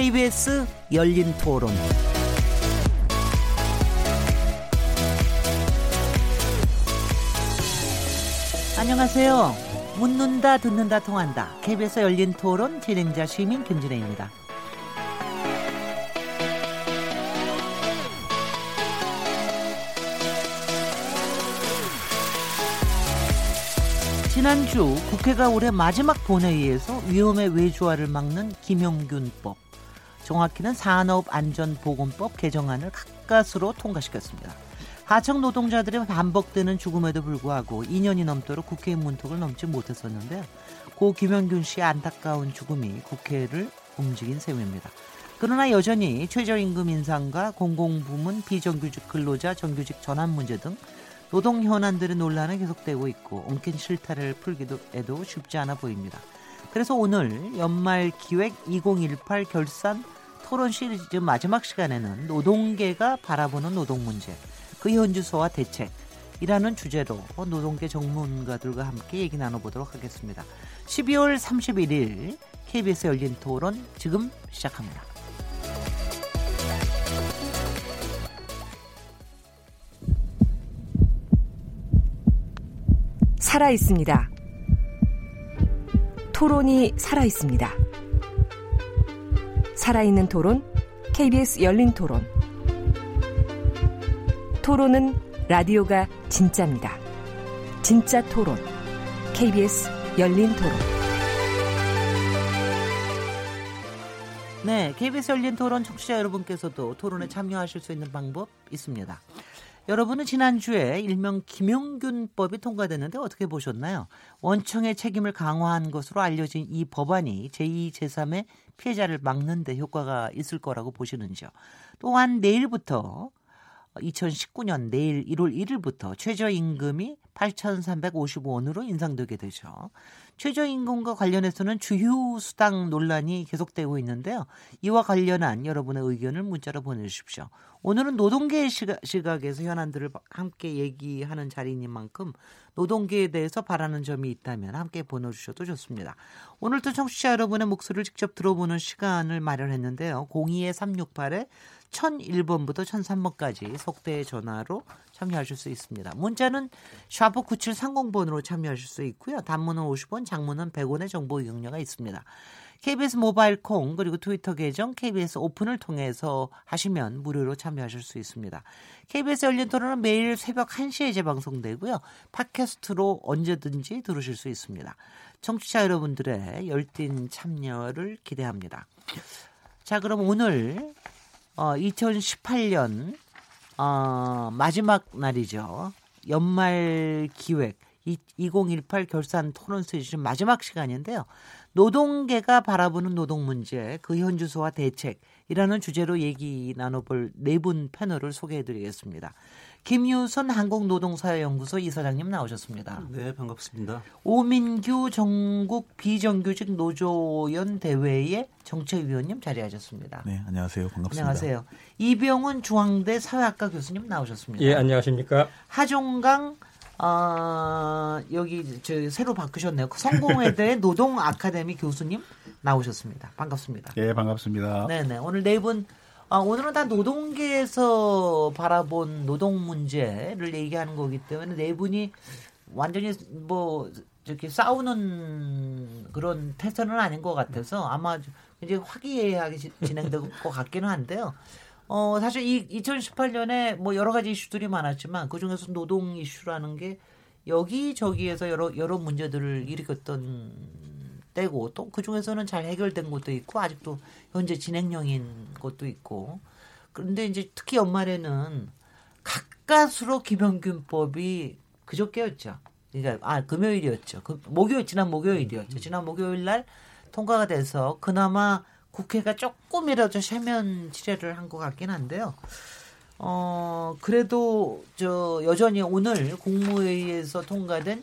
KBS 열린 토론. 안녕하세요. 묻는다, 듣는다, 통한다. KBS 열린 토론 진행자 시민 김진혜입니다. 지난주 국회가 올해 마지막 본회의에서 위험의 외주화를 막는 김용균법, 정확히는 산업안전보건법 개정안을 가까스로 통과시켰습니다. 하청 노동자들의 반복되는 죽음에도 불구하고 2년이 넘도록 국회 문턱을 넘지 못했었는데요. 고 김영균 씨의 안타까운 죽음이 국회를 움직인 셈입니다. 그러나 여전히 최저임금 인상과 공공부문 비정규직 근로자 정규직 전환 문제 등 노동 현안들의 논란은 계속되고 있고 엉킨 실타를 풀기도 해도 쉽지 않아 보입니다. 그래서 오늘 연말 기획 2018 결산 토론 시리즈 마지막 시간에는 노동계가 바라보는 노동 문제, 그 현주소와 대책이라는 주제로 노동계 전문가들과 함께 얘기 나눠보도록 하겠습니다. 12월 31일 KBS 열린 토론 지금 시작합니다. 살아 있습니다. 토론이 살아 있습니다. 살아있는 토론, KBS 열린 토론. 토론은 라디오가 진짜입니다. 진짜 토론, KBS 열린 토론. 네, KBS 열린 토론 청취자 여러분께서도 토론에 참여하실 수 있는 방법 있습니다. 여러분은 지난주에 일명 김용균법이 통과됐는데 어떻게 보셨나요? 원청의 책임을 강화한 것으로 알려진 이 법안이 제2, 제3의 피해자를 막는 데 효과가 있을 거라고 보시는지요? 또한 내일부터 2019년 내일 1월 1일부터 최저임금이 8,355원으로 인상되게 되죠. 최저임금과 관련해서는 주휴 수당 논란이 계속되고 있는데요. 이와 관련한 여러분의 의견을 문자로 보내주십시오. 오늘은 노동계의 시각, 에서 현안들을 함께 얘기하는 자리인 만큼 노동계에 대해서 바라는 점이 있다면 함께 보내주셔도 좋습니다. 오늘도 청취자 여러분의 목소리를 직접 들어보는 시간을 마련했는데요. 02-368에 1001번부터 1003번까지 속대 전화로 참여하실 수 있습니다. 문자는 샤프 9730번으로 참여하실 수 있고요. 단문은 50원, 장문은 100원의 정보 이용료가 있습니다. KBS 모바일 콩 그리고 트위터 계정 KBS 오픈을 통해서 하시면 무료로 참여하실 수 있습니다. KBS 열린 토론은 매일 새벽 1시에 재방송되고요. 팟캐스트로 언제든지 들으실 수 있습니다. 청취자 여러분들의 열띤 참여를 기대합니다. 자, 그럼 오늘 어, 2018년 어, 마지막 날이죠. 연말 기획 2018 결산 토론 시즌 마지막 시간인데요. 노동계가 바라보는 노동 문제, 그 현주소와 대책이라는 주제로 얘기 나눠볼 네 분 패널을 소개해드리겠습니다. 김유선 한국노동사회연구소 이사장님 나오셨습니다. 네, 반갑습니다. 오민규 전국 비정규직 노조연 대회의 정책위원님 자리하셨습니다. 네, 안녕하세요. 반갑습니다. 안녕하세요. 이병훈 중앙대 사회학과 교수님 나오셨습니다. 예, 안녕하십니까. 하종강 어, 여기 저 새로 바꾸셨네요. 성공회대 노동 아카데미 교수님 나오셨습니다. 반갑습니다. 예, 반갑습니다. 네 네. 오늘 네 분, 아, 오늘은 다 노동계에서 바라본 노동 문제를 얘기하는 거기 때문에 네 분이 완전히 뭐 이렇게 싸우는 그런 태세는 아닌 것 같아서 아마 이제 화기애애하게 진행될 것 같기는 한데요. 어, 사실 이 2018년에 뭐 여러 가지 이슈들이 많았지만 그 중에서 노동 이슈라는 게 여기저기에서 여러 여러 문제들을 일으켰던 때고 또 그 중에서는 잘 해결된 것도 있고 아직도 현재 진행형인 것도 있고 그런데 이제 특히 연말에는 가까스로 김영균법이 그저께였죠. 그러니까 아 금요일이었죠. 그 목요일 지난 목요일이었죠. 지난 목요일 날 통과가 돼서 그나마 국회가 조금이라도 세면 치레를 한 것 같긴 한데요. 어, 그래도 저 여전히 오늘 국무회의에서 통과된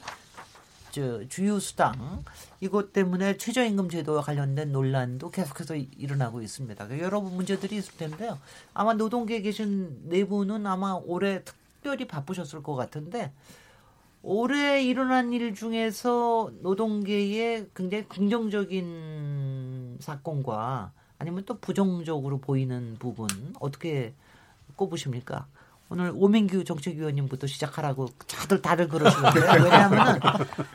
저 주유수당 이것 때문에 최저임금 제도와 관련된 논란도 계속해서 일어나고 있습니다. 그러니까 여러 문제들이 있을 텐데요. 아마 노동계에 계신 네 분은 아마 올해 특별히 바쁘셨을 것 같은데 올해 일어난 일 중에서 노동계에 굉장히 긍정적인 사건과 아니면 또 부정적으로 보이는 부분 어떻게 꼽으십니까? 오늘 오민규 정책위원님부터 시작하라고 다들 다들 그러시는데 왜냐하면은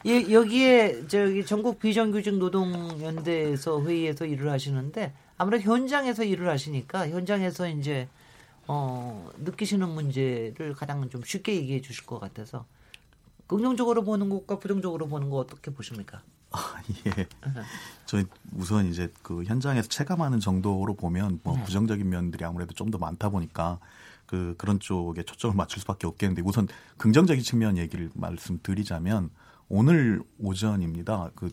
이, 여기에 저기 전국 비정규직 노동연대에서 회의에서 일을 하시는데 아무래도 현장에서 일을 하시니까 현장에서 이제 어 느끼시는 문제를 가장 좀 쉽게 얘기해 주실 것 같아서 긍정적으로 보는 것과 부정적으로 보는 거 어떻게 보십니까? 아, 예. 저희 우선 이제 그 현장에서 체감하는 정도로 보면 뭐 네. 부정적인 면들이 아무래도 좀 더 많다 보니까 그 그런 쪽에 초점을 맞출 수밖에 없겠는데 우선 긍정적인 측면 얘기를 말씀드리자면 오늘 오전입니다. 그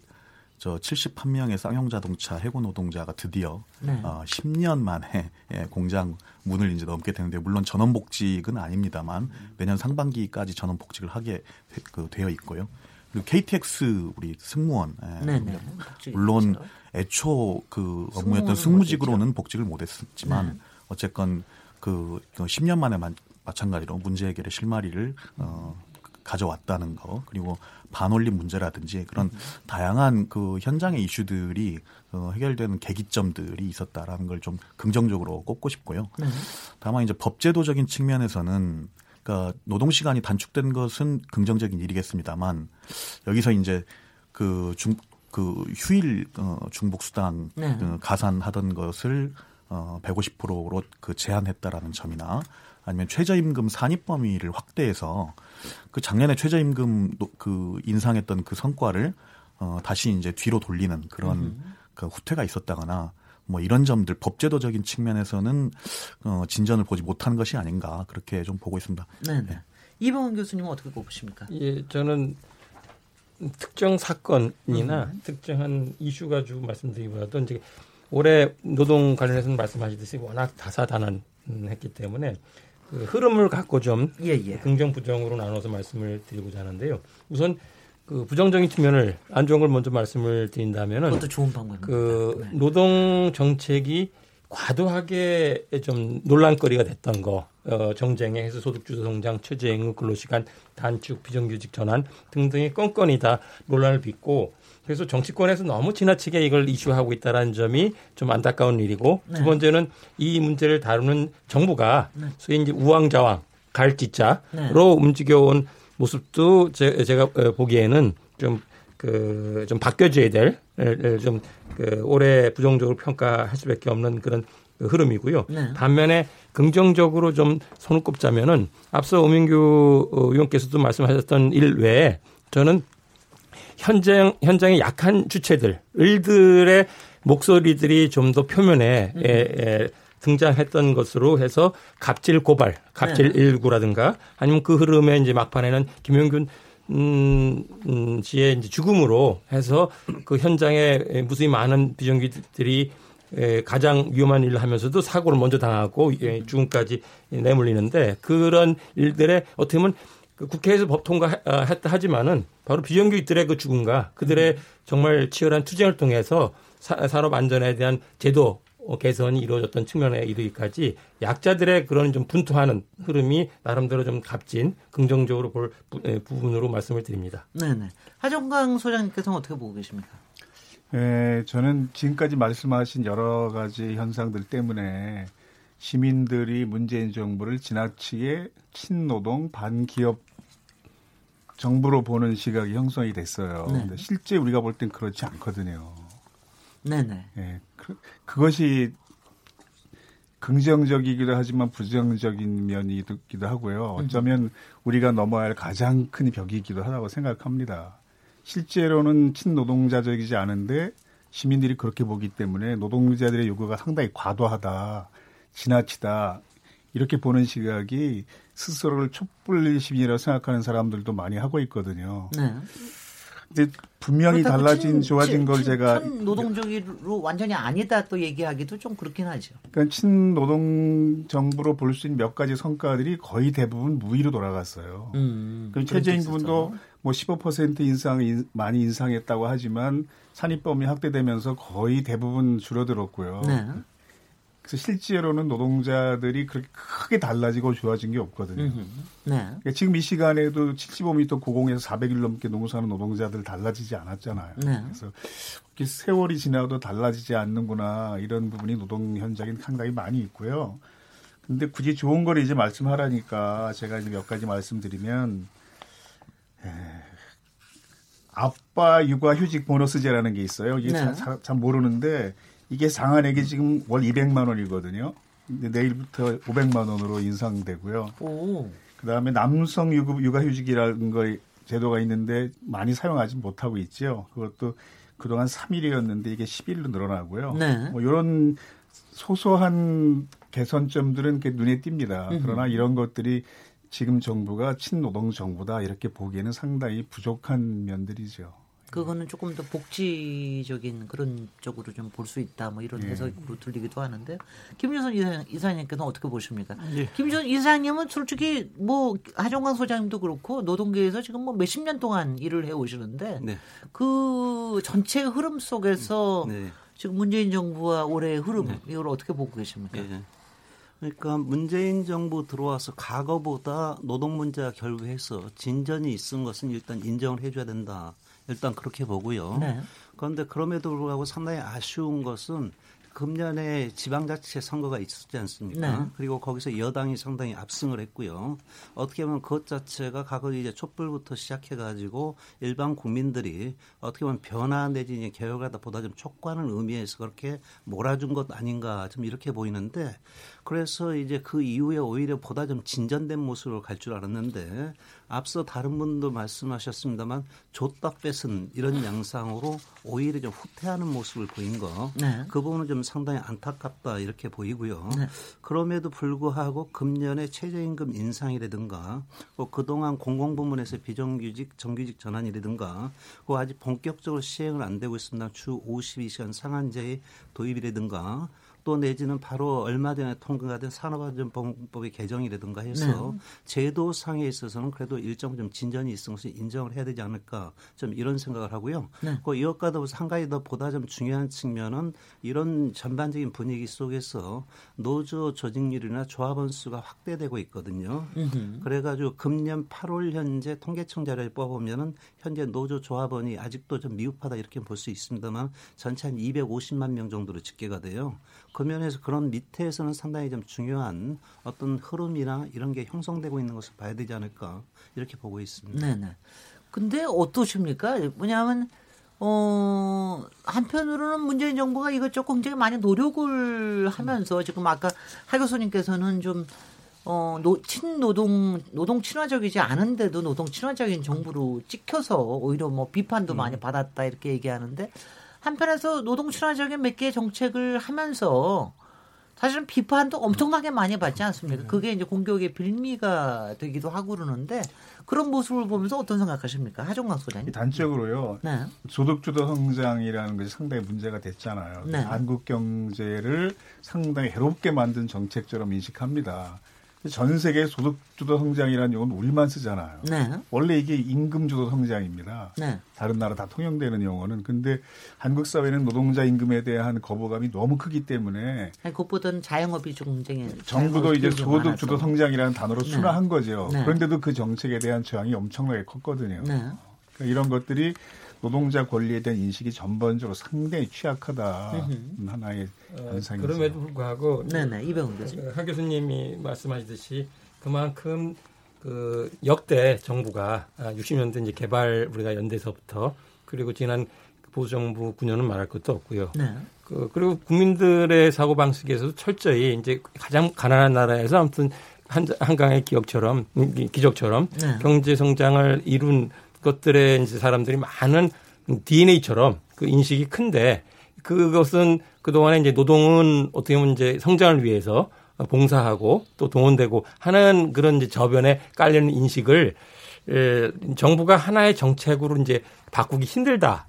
저 71명의 쌍용 자동차 해고 노동자가 드디어 네. 어, 10년 만에 예, 공장 문을 이제 넘게 되는데 물론 전원 복직은 아닙니다만 내년 상반기까지 전원 복직을 하게 되- 그 되어 있고요. 그리고 KTX 우리 승무원 예, 네네. 물론 애초 그 업무였던 승무직으로는 복직을 못했지만 어쨌건 그 10년 만에 마, 마찬가지로 문제 해결의 실마리를 어, 가져왔다는 거 그리고 반올림 문제라든지 그런 다양한 그 현장의 이슈들이 어, 해결되는 계기점들이 있었다라는 걸 좀 긍정적으로 꼽고 싶고요. 네. 다만 이제 법제도적인 측면에서는 그러니까 노동 시간이 단축된 것은 긍정적인 일이겠습니다만 여기서 이제 그중그 휴일 어 중복 수당 네. 그 가산하던 것을 어 150%로 그 제한했다라는 점이나 아니면 최저임금 산입 범위를 확대해서 그 작년에 최저임금 노- 그 인상했던 그 성과를 어 다시 이제 뒤로 돌리는 그런 그 후퇴가 있었다거나 뭐 이런 점들 법제도적인 측면에서는 어 진전을 보지 못한 것이 아닌가 그렇게 좀 보고 있습니다. 네 네. 이병헌 교수님은 어떻게 꼽으십니까? 예, 저는 특정 사건이나 음. 특정한 이슈 가지고 말씀드리기보다도 이제 올해 노동 관련해서는 말씀하시듯이 워낙 다사다난했기 때문에 그 흐름을 갖고 좀 예, 예. 긍정 부정으로 나눠서 말씀을 드리고자 하는데요. 우선 그 부정적인 측면을 안 좋은 걸 먼저 말씀을 드린다면은 그것도 좋은 방법입니다. 그 네. 노동 정책이 과도하게 좀 논란거리가 됐던 거, 어, 정쟁에 해서 소득주도 성장, 최저임금, 근로시간 단축, 비정규직 전환 등등이 건건이 다 논란을 빚고 그래서 정치권에서 너무 지나치게 이걸 이슈하고 있다는 점이 좀 안타까운 일이고 네. 두 번째는 이 문제를 다루는 정부가 네. 소위 이제 우왕좌왕 갈지자로 네. 움직여온 모습도 제, 제가 어, 보기에는 좀 그, 좀 바뀌어져야 될, 좀, 그, 올해 부정적으로 평가할 수밖에 없는 그런 그 흐름이고요. 네. 반면에 긍정적으로 좀 손을 꼽자면은 앞서 오민규 어, 의원께서도 말씀하셨던 일 외에 저는 현장, 현장의 약한 주체들, 을들의 목소리들이 좀 더 표면에 에, 에, 등장했던 것으로 해서 갑질 고발, 갑질 네. 일구라든가 아니면 그 흐름에 이제 막판에는 김용균 음, 음, 씨의 이제 죽음으로 해서 그 현장에 무수히 많은 비정규직들이 에, 가장 위험한 일을 하면서도 사고를 먼저 당하고 예, 죽음까지 내몰리는데 그런 일들에 어떻게 보면 그 국회에서 법 통과했다 하지만은 바로 비정규직들의 그 죽음과 그들의 정말 치열한 투쟁을 통해서 사, 산업 안전에 대한 제도 개선이 이루어졌던 측면에 이르기까지 약자들의 그런 좀 분투하는 흐름이 나름대로 좀 값진 긍정적으로 볼 부- 에, 부분으로 말씀을 드립니다. 네네. 하정강 소장님께서는 어떻게 보고 계십니까? 예, 저는 지금까지 말씀하신 여러 가지 현상들 때문에 시민들이 문재인 정부를 지나치게 친노동 반기업 정부로 보는 시각이 형성이 됐어요. 네. 근데 실제 우리가 볼 땐 그렇지 않거든요. 네네. 예, 그, 그것이 긍정적이기도 하지만 부정적인 면이기도 하고요. 어쩌면 우리가 넘어야 할 가장 큰 벽이기도 하다고 생각합니다. 실제로는 친노동자적이지 않은데 시민들이 그렇게 보기 때문에 노동자들의 요구가 상당히 과도하다, 지나치다, 이렇게 보는 시각이 스스로를 촛불 시민이라고 생각하는 사람들도 많이 하고 있거든요. 네. 근데 분명히 달라진 친- 좋아진 친- 걸 친- 제가 친 노동적으로 완전히 아니다 또 얘기하기도 좀 그렇긴 하죠. 그러니까 친노동 정부로 볼 수 있는 몇 가지 성과들이 거의 대부분 무위로 돌아갔어요. 음. 그럼 게 최저임금도. 뭐 15% 인상 인- 많이 인상했다고 하지만 산입범위 확대되면서 거의 대부분 줄어들었고요. 네. 그래서 실제로는 노동자들이 그렇게 크게 달라지고 좋아진 게 없거든요. 네. 그러니까 지금 이 시간에도 75m 고공에서 400일 넘게 농사하는 노동자들 달라지지 않았잖아요. 네. 그래서 세월이 지나도 달라지지 않는구나 이런 부분이 노동 현장에 상당히 많이 있고요. 근데 굳이 좋은 걸 이제 말씀하라니까 제가 이제 몇 가지 말씀드리면 에, 아빠 육아 휴직 보너스제라는 게 있어요. 이게 네. 자- 자- 잘 모르는데 이게 상한액이 지금 월 200만 원이거든요. 근데 내일부터 500만 원으로 인상되고요. 오. 그다음에 남성 육아, 육아휴직이라는 거 제도가 있는데 많이 사용하지 못하고 있죠. 그것도 그동안 3일이었는데 이게 10일로 늘어나고요. 네. 뭐 이런 소소한 개선점들은 눈에 띕니다. 그러나 이런 것들이 지금 정부가 친노동 정부다 이렇게 보기에는 상당히 부족한 면들이죠. 그거는 조금 더 복지적인 그런 쪽으로 좀 볼 수 있다 뭐 이런 예. 해석으로 들리기도 하는데 김준선 이사, 이사님께서는 어떻게 보십니까? 예. 김준선 이사님은 솔직히 뭐 하정관 소장님도 그렇고 노동계에서 지금 뭐 몇십 년 동안 일을 해 오시는데 네. 그 전체 흐름 속에서 네. 지금 문재인 정부와 올해의 흐름 이걸 어떻게 보고 계십니까? 예. 그러니까 문재인 정부 들어와서 과거보다 노동 문제와 결부해서 진전이 있은 것은 일단 인정을 해줘야 된다. 일단 그렇게 보고요. 네. 그런데 그럼에도 불구하고 상당히 아쉬운 것은 금년에 지방자치제 선거가 있었지 않습니까? 네. 그리고 거기서 여당이 상당히 압승을 했고요. 어떻게 보면 그것 자체가 과거 이제 촛불부터 시작해가지고 일반 국민들이 어떻게 보면 변화 내지 개혁하다 보다 좀 촉구하는 의미에서 그렇게 몰아준 것 아닌가 좀 이렇게 보이는데 그래서 이제 그 이후에 오히려 보다 좀 진전된 모습으로 갈 줄 알았는데 앞서 다른 분도 말씀하셨습니다만 줬다 뺏은 이런 양상으로 오히려 좀 후퇴하는 모습을 보인 거. 네. 그 부분은 좀 상당히 안타깝다 이렇게 보이고요. 네. 그럼에도 불구하고 금년에 최저임금 인상이라든가 뭐 그동안 공공부문에서 비정규직 정규직 전환이라든가 그 아직 본격적으로 시행을 안 되고 있습니다. 주 52시간 상한제의 도입이라든가 또 내지는 바로 얼마 전에 통과된 산업안전보건법의 개정이라든가 해서 제도상에 있어서는 그래도 일정 좀 진전이 있은 것을 인정을 해야 되지 않을까 좀 이런 생각을 하고요. 네. 그 이것과 더불어서 한 가지 더 보다 좀 중요한 측면은 이런 전반적인 분위기 속에서 노조 조직률이나 조합원 수가 확대되고 있거든요. 음흠. 그래가지고 금년 8월 현재 통계청 자료를 뽑아보면은 현재 노조 조합원이 아직도 좀 미흡하다 이렇게 볼 수 있습니다만 전체 한 250만 명 정도로 집계가 돼요. 그 면에서 그런 밑에서는 상당히 좀 중요한 어떤 흐름이나 이런 게 형성되고 있는 것을 봐야 되지 않을까 이렇게 보고 있습니다. 네네. 근데 어떠십니까? 왜냐하면 어 한편으로는 문재인 정부가 이것저것 굉장히 많이 노력을 하면서 지금 아까 하 교수님께서는 좀 어, 노, 친노동, 노동 친화적이지 않은데도 노동 친화적인 정부로 찍혀서 오히려 뭐 비판도 많이 받았다 이렇게 얘기하는데 한편에서 노동 친화적인 몇 개의 정책을 하면서 사실은 비판도 엄청나게 많이 받지 않습니까? 그게 이제 공격의 빌미가 되기도 하고 그러는데 그런 모습을 보면서 어떤 생각하십니까? 하종강 소장님. 단적으로요. 네. 소득주도 성장이라는 것이 상당히 문제가 됐잖아요. 네. 한국 경제를 상당히 해롭게 만든 정책처럼 인식합니다. 전 세계 소득주도 성장이라는 용어는 우리만 쓰잖아요. 네. 원래 이게 임금주도 성장입니다. 네. 다른 나라 다 통용되는 용어는. 근데 한국 사회는 노동자 임금에 대한 거부감이 너무 크기 때문에 아니, 그것보다는 자영업이 좀 굉장히 정부도 이제 소득주도. 성장이라는 단어로 네. 순화한 거죠. 네. 그런데도 그 정책에 대한 저항이 엄청나게 컸거든요. 네. 그러니까 이런 것들이 노동자 권리에 대한 인식이 전반적으로 상당히 취약하다. 하나의 어, 현상이죠. 그럼에도 불구하고 네네. 이병훈 교수님. 하 교수님이 말씀하셨듯이 그만큼 그 역대 정부가 60년대 이제 개발 우리가 연대서부터 그리고 지난 보수 정부 9년은 말할 것도 없고요. 네. 그 그리고 국민들의 사고 방식에서도 철저히 이제 가장 가난한 나라에서 아무튼 한, 한강의 기억처럼 기- 기적처럼 네. 경제 성장을 이룬 것들의 이제 사람들이 많은 DNA처럼 그 인식이 큰데 그것은 그동안에 이제 노동은 어떻게 보면 이제 성장을 위해서 봉사하고 또 동원되고 하는 그런 이제 저변에 깔리는 인식을 에, 정부가 하나의 정책으로 이제 바꾸기 힘들다.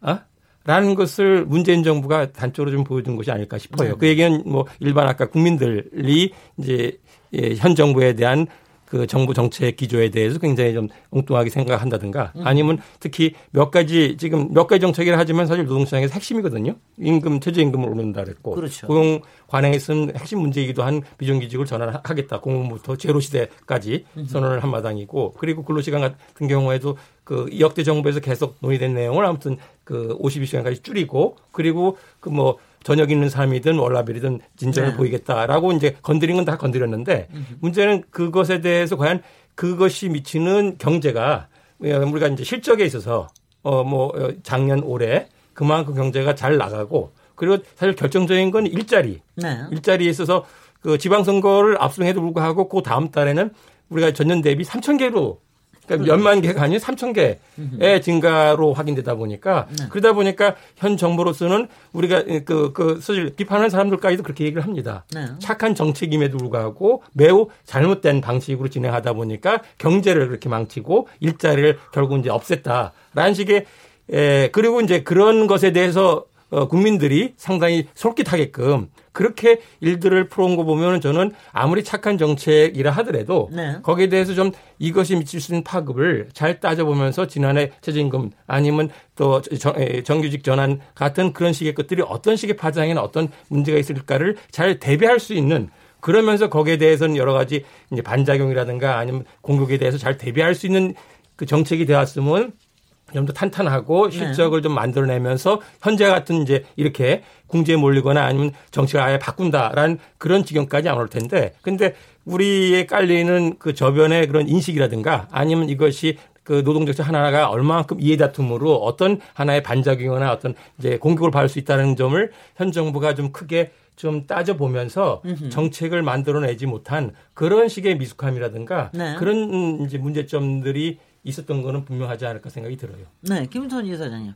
어? 라는 것을 문재인 정부가 단적으로 좀 보여준 것이 아닐까 싶어요. 그 얘기는 뭐 일반 아까 국민들이 이제 예, 현 정부에 대한 그 정부 정책 기조에 대해서 굉장히 좀 엉뚱하게 생각한다든가 아니면 특히 몇 가지 지금 몇 가지 정책이라 하지만 사실 노동시장에서 핵심이거든요. 임금 최저임금을 오른다 그랬고 그렇죠. 고용 관행에 있으면 핵심 문제이기도 한 비정규직을 전환하겠다. 공무부터 제로 시대까지 선언을 한 마당이고 그리고 근로시간 같은 경우에도 그 역대 정부에서 계속 논의된 내용을 아무튼 그 52시간까지 줄이고 그리고 그 뭐 저녁 있는 삶이든 월라벨이든 진전을 네. 보이겠다라고 이제 건드린 건 다 건드렸는데 문제는 그것에 대해서 과연 그것이 미치는 경제가 우리가 이제 실적에 있어서 어 뭐 작년 올해 그만큼 경제가 잘 나가고 그리고 사실 결정적인 건 일자리 네. 일자리에 있어서 그 지방선거를 앞서해도 불구하고 그 다음 달에는 우리가 전년 대비 3천 개로 그러니까 몇만 개가 아닌 3천 개의 증가로 확인되다 보니까 그러다 보니까 현 정부로서는 우리가 그, 그 사실 비판하는 사람들까지도 그렇게 얘기를 합니다. 네. 착한 정책임에도 불구하고 매우 잘못된 방식으로 진행하다 보니까 경제를 그렇게 망치고 일자리를 결국 이제 없앴다라는 식의 에, 그리고 이제 그런 것에 대해서 어, 국민들이 상당히 솔깃하게끔 그렇게 일들을 풀어온 거 보면 저는 아무리 착한 정책이라 하더라도 네. 거기에 대해서 좀 이것이 미칠 수 있는 파급을 잘 따져보면서 지난해 최저임금 아니면 또 정- 정규직 전환 같은 그런 식의 것들이 어떤 식의 파장이나 어떤 문제가 있을까를 잘 대비할 수 있는 그러면서 거기에 대해서는 여러 가지 이제 반작용이라든가 아니면 공격에 대해서 잘 대비할 수 있는 그 정책이 되었으면 좀 더 탄탄하고 실적을 좀 만들어내면서 현재 같은 이제 이렇게 궁지에 몰리거나 아니면 정책을 아예 바꾼다라는 그런 지경까지 안 올 텐데 근데 우리에 깔리는 그 저변의 그런 인식이라든가 아니면 이것이 그 노동정책 하나가 얼마만큼 이해다툼으로 어떤 하나의 반작용이나 어떤 이제 공격을 받을 수 있다는 점을 현 정부가 좀 크게 좀 따져보면서 정책을 만들어내지 못한 그런 식의 미숙함이라든가 네. 그런 음, 이제 문제점들이 있었던 거는 분명하지 않을까 생각이 들어요. 네, 김선 이사장님.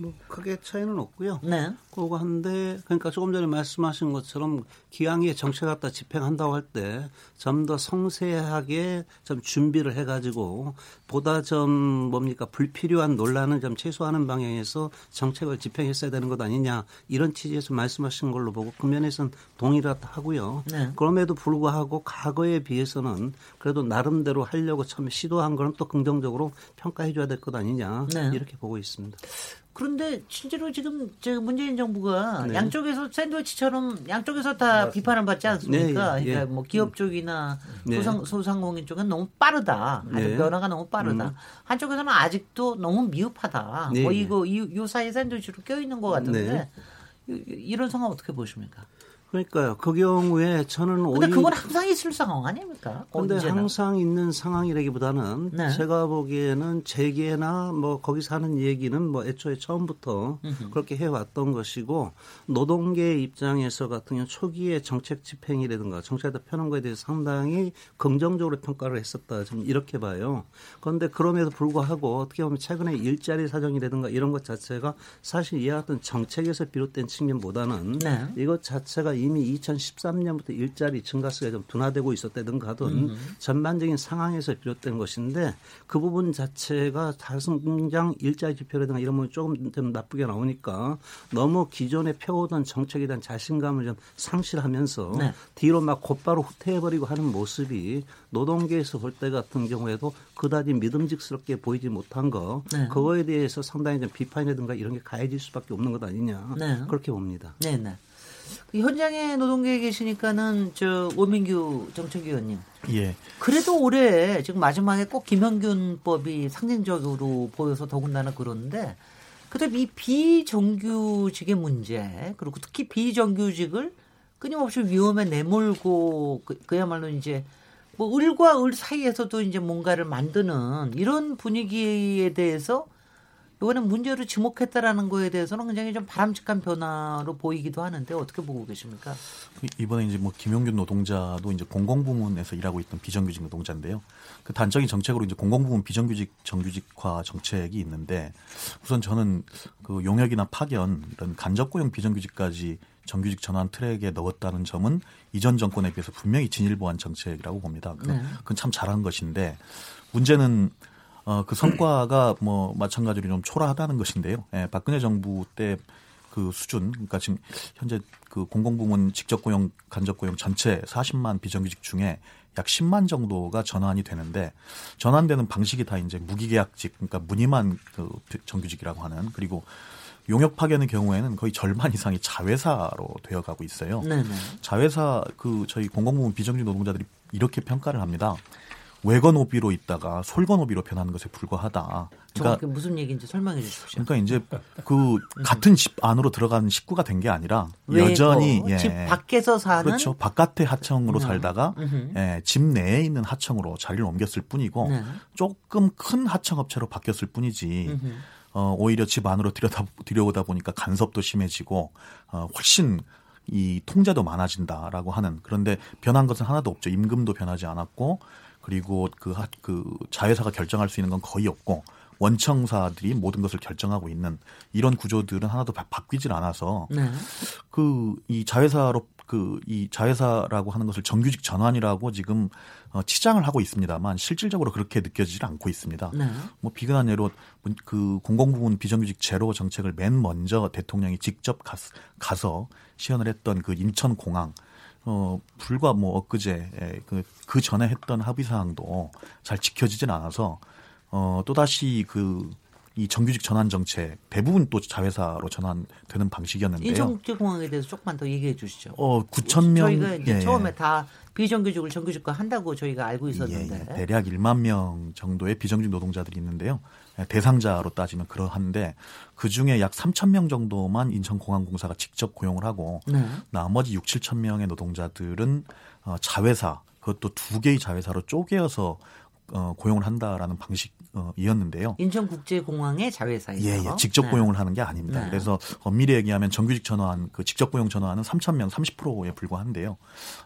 뭐 크게 차이는 없고요. 네. 그거 한데 그러니까 조금 전에 말씀하신 것처럼 기왕에 정책 갖다 집행한다고 할 때 좀 더 성세하게 좀 준비를 해가지고 보다 좀 뭡니까 불필요한 논란을 좀 최소화하는 방향에서 정책을 집행했어야 되는 것 아니냐 이런 취지에서 말씀하신 걸로 보고 그 면에서는 동의를 하고요. 네. 그럼에도 불구하고 과거에 비해서는 그래도 나름대로 하려고 처음에 시도한 거는 또 긍정적으로 평가해줘야 될 것 아니냐 네. 이렇게 보고 있습니다. 그런데 실제로 지금 저 문재인 정부가 네. 양쪽에서 샌드위치처럼 양쪽에서 다 비판을 받지 않습니까? 네, 예, 그러니까 예. 뭐 기업 쪽이나 네. 소상 소상공인 쪽은 너무 빠르다. 아직 네. 변화가 너무 빠르다. 음. 한쪽에서는 아직도 너무 미흡하다. 네, 뭐 네. 이거 이, 요 사이 샌드위치로 껴 있는 것 같은데 네. 이- 이런 상황 어떻게 보십니까? 그러니까요. 그 경우에 저는 근데 오히려 그건 항상 있을 상황 아닙니까? 근데 언제나. 항상 있는 상황이라기보다는 네. 제가 보기에는 재계나 뭐 거기서 하는 얘기는 뭐 애초에 처음부터 그렇게 해왔던 것이고 노동계 입장에서 같은 경우 초기에 정책 집행이라든가 정책에다 펴는 거에 대해서 상당히 긍정적으로 평가를 했었다. 좀 이렇게 봐요. 그런데 그럼에도 불구하고 어떻게 보면 최근에 일자리 사정이라든가 이런 것 자체가 사실 이와 같은 정책에서 비롯된 측면보다는 네. 이것 자체가 이미 2013년부터 일자리 증가세가 좀 둔화되고 있었다든가 하던 전반적인 상황에서 비롯된 것인데 그 부분 자체가 다승장 일자리 지표라든가 이런 부분이 조금 좀 나쁘게 나오니까 너무 기존에 펴오던 정책에 대한 자신감을 좀 상실하면서 네. 뒤로 막 곧바로 후퇴해버리고 하는 모습이 노동계에서 볼 때 같은 경우에도 그다지 믿음직스럽게 보이지 못한 거 네. 그거에 대해서 상당히 좀 비판이라든가 이런 게 가해질 수밖에 없는 것 아니냐 네. 그렇게 봅니다. 네, 네. 그 현장에 노동계에 계시니까는 저 오민규 정책위원님. 예. 그래도 올해 지금 마지막에 꼭 김영균법이 상징적으로 보여서 더군다나 그런데 그다음 이 비정규직의 문제 그리고 특히 비정규직을 끊임없이 위험에 내몰고 그, 그야말로 이제 뭐 을과 을 사이에서도 이제 뭔가를 만드는 이런 분위기에 대해서 이번에 문제로 지목했다라는 거에 대해서는 굉장히 좀 바람직한 변화로 보이기도 하는데 어떻게 보고 계십니까? 이번에 이제 뭐 김용균 노동자도 이제 공공부문에서 일하고 있던 비정규직 노동자인데요. 그 단적인 정책으로 이제 공공부문 비정규직 정규직화 정책이 있는데 우선 저는 그 용역이나 파견 이런 간접고용 비정규직까지 정규직 전환 트랙에 넣었다는 점은 이전 정권에 비해서 분명히 진일보한 정책이라고 봅니다. 그- 네. 그건 참 잘한 것인데 문제는 어, 그 성과가 뭐 마찬가지로 좀 초라하다는 것인데요. 예, 박근혜 정부 때 그 수준 그러니까 지금 현재 그 공공부문 직접 고용 간접 고용 전체 40만 비정규직 중에 약 10만 정도가 전환이 되는데 전환되는 방식이 다 이제 무기계약직 그러니까 무늬만 그 정규직이라고 하는 그리고 용역 파견의 경우에는 거의 절반 이상이 자회사로 되어가고 있어요. 네네. 자회사 그 저희 공공부문 비정규직 노동자들이 이렇게 평가를 합니다. 외건오비로 있다가 솔건오비로 변하는 것에 불과하다. 그러니까 무슨 얘기인지 설명해 주십시오. 그러니까 이제 그 같은 집 안으로 들어간 식구가 된 게 아니라 여전히 예. 집 밖에서 사는 그렇죠. 바깥의 하청으로 음. 살다가 음흠. 예, 집 내에 있는 하청으로 자리를 옮겼을 뿐이고 네. 조금 큰 하청업체로 바뀌었을 뿐이지 음흠. 어, 오히려 집 안으로 들여다, 들여오다 보니까 간섭도 심해지고 어, 훨씬 이 통제도 많아진다라고 하는 그런데 변한 것은 하나도 없죠. 임금도 변하지 않았고 그리고 그, 하, 그 자회사가 결정할 수 있는 건 거의 없고 원청사들이 모든 것을 결정하고 있는 이런 구조들은 하나도 바, 바뀌질 않아서 네. 그이 자회사로 그 이 자회사라고 하는 것을 정규직 전환이라고 지금 어, 치장을 하고 있습니다만 실질적으로 그렇게 느껴지질 않고 있습니다. 네. 뭐 비근한 예로 그 공공부문 비정규직 제로 정책을 맨 먼저 대통령이 직접 가, 가서 시연을 했던 그 인천공항 어 불과 뭐 엊그제 그, 그 전에 했던 합의 사항도 잘 지켜지진 않아서 어 또다시 그 이 정규직 전환 정책 대부분 또 자회사로 전환되는 방식이었는데요. 인천국제공항에 대해서 조금만 더 얘기해 주시죠. 어 9천 명 저희가 이제 예, 처음에 다 비정규직을 정규직화 한다고 저희가 알고 예, 있었는데. 예. 대략 1만 명 정도의 비정규직 노동자들이 있는데요. 예, 대상자로 따지면 그러한데 그 중에 약 3천 명 정도만 인천공항공사가 직접 고용을 하고 네. 나머지 6, 7천 명의 노동자들은 어, 자회사 그것도 두 개의 자회사로 쪼개어서 어, 고용을 한다라는 방식 이었는데요. 인천국제공항의 자회사에서 예, 예. 직접 네. 고용을 하는 게 아닙니다. 네. 그래서 엄밀히 얘기하면 정규직 전환, 그 직접 고용 전환은 3천 명, 30%에 불과한데요.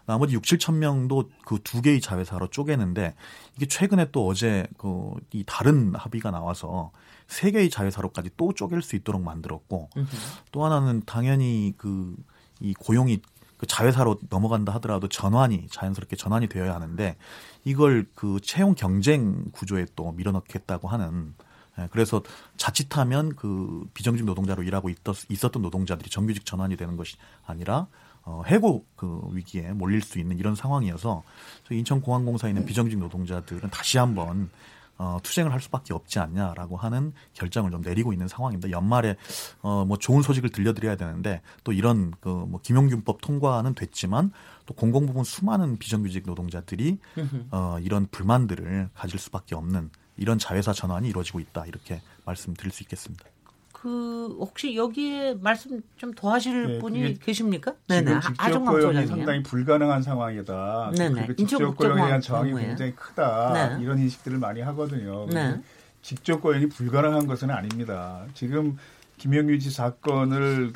나머지 6, 7천 명도 그 두 개의 자회사로 쪼개는데 이게 최근에 또 어제 그 이 다른 합의가 나와서 세 개의 자회사로까지 또 쪼갤 수 있도록 만들었고 또 하나는 당연히 그 이 고용이 그 자회사로 넘어간다 하더라도 전환이 자연스럽게 전환이 되어야 하는데 이걸 그 채용 경쟁 구조에 또 밀어넣겠다고 하는 예, 그래서 자칫하면 그 비정규직 노동자로 일하고 있었, 있었던 노동자들이 정규직 전환이 되는 것이 아니라 어, 해고 그 위기에 몰릴 수 있는 이런 상황이어서 인천공항공사에 있는 비정규직 노동자들은 다시 한번 어, 투쟁을 할 수밖에 없지 않냐라고 하는 결정을 좀 내리고 있는 상황입니다. 연말에 어, 뭐 좋은 소식을 들려드려야 되는데 또 이런 그 뭐 김용균법 통과는 됐지만 또 공공부문 수많은 비정규직 노동자들이 어, 이런 불만들을 가질 수밖에 없는 이런 자회사 전환이 이루어지고 있다 이렇게 말씀드릴 수 있겠습니다. 그 혹시 여기에 말씀 좀 더 하실 네, 분이 계십니까? 지금 네네. 직접 아종강 고용이 소장님. 상당히 불가능한 상황이다. 네네. 그리고 직접 인천국제공항 고용에 대한 저항이 경우에. 굉장히 크다. 네. 이런 인식들을 많이 하거든요. 네. 직접 고용이 불가능한 것은 아닙니다. 지금 김영규 씨 사건을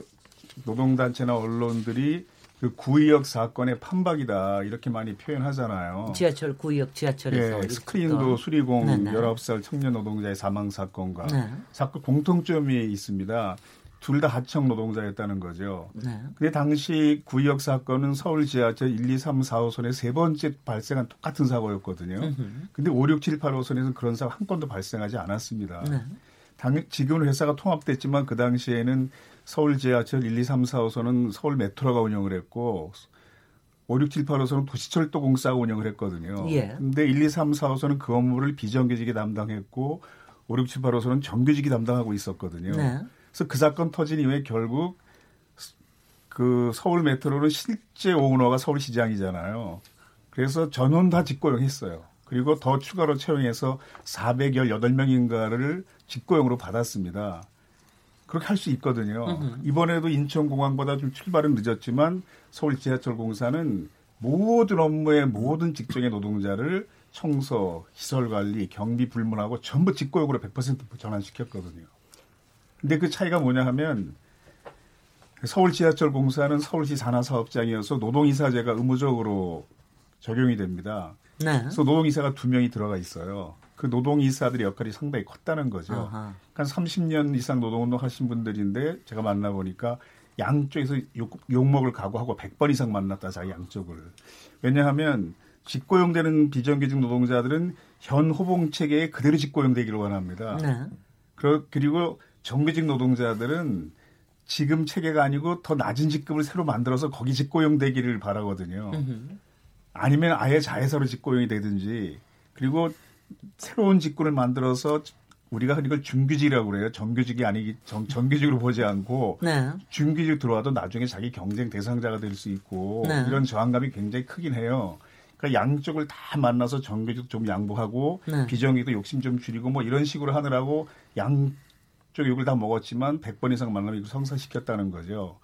노동단체나 언론들이 그 구의역 사건의 판박이다 이렇게 많이 표현하잖아요. 지하철 구역 지하철에서 예, 스크린도. 수리공 네 네. 19살 청년 노동자의 사망 사건과 네. 사건 공통점이 있습니다. 둘 다 하청 노동자였다는 거죠. 네. 근데 당시 구의역 사건은 서울 지하철 1, 2, 3, 4호선에 세 번째 발생한 똑같은 사고였거든요. 근데 5, 6, 7, 8호선에서는 그런 사고 한 건도 발생하지 않았습니다. 네. 당, 지금은 회사가 통합됐지만 그 당시에는 서울 지하철 1, 2, 3, 4호선은 서울 메트로가 운영을 했고 5, 6, 7, 8호선은 도시철도 공사가 운영을 했거든요. 예. 근데 1, 2, 3, 4호선은 그 업무를 비정규직이 담당했고 5, 6, 7, 8호선은 정규직이 담당하고 있었거든요. 네. 그래서 그 사건 터진 이후에 결국 그 서울 메트로는 실제 오너가 서울시장이잖아요. 그래서 전원 다 직고용했어요. 그리고 더 추가로 채용해서 418명인가를 직고용으로 받았습니다. 그렇게 할 수 있거든요. 이번에도 인천공항보다 좀 출발은 늦었지만 서울 지하철 공사는 모든 업무의 모든 직종의 노동자를 청소, 시설 관리, 경비 불문하고 전부 직고용으로 100% 전환시켰거든요. 근데 그 차이가 뭐냐 하면 서울 지하철 공사는 서울시 산하 사업장이어서 노동이사제가 의무적으로 적용이 됩니다. 네. 그래서 노동이사가 두 명이 들어가 있어요. 그 노동 이사들의 역할이 상당히 컸다는 거죠. 아하. 한 30년 이상 노동운동 하신 분들인데 제가 만나 보니까 양쪽에서 욕, 욕먹을 각오하고 100번 이상 만났다 자기 양쪽을. 왜냐하면 직고용되는 비정규직 노동자들은 현 호봉 체계에 그대로 직고용되기를 원합니다. 네. 그- 그리고 정규직 노동자들은 지금 체계가 아니고 더 낮은 직급을 새로 만들어서 거기 직고용되기를 바라거든요. 아니면 아예 자회사로 직고용이 되든지 그리고 새로운 직군을 만들어서 우리가 흔히 이걸 준규직이라고 그래요. 정규직이 아니기 정, 정규직으로 보지 않고 네. 준규직 들어와도 나중에 자기 경쟁 대상자가 될 수 있고 네. 이런 저항감이 굉장히 크긴 해요. 그러니까 양쪽을 다 만나서 정규직 좀 양보하고 네. 비정규직도 욕심 좀 줄이고 뭐 이런 식으로 하느라고 양쪽 욕을 다 먹었지만 100번 이상 만나면 이거 성사시켰다는 거죠.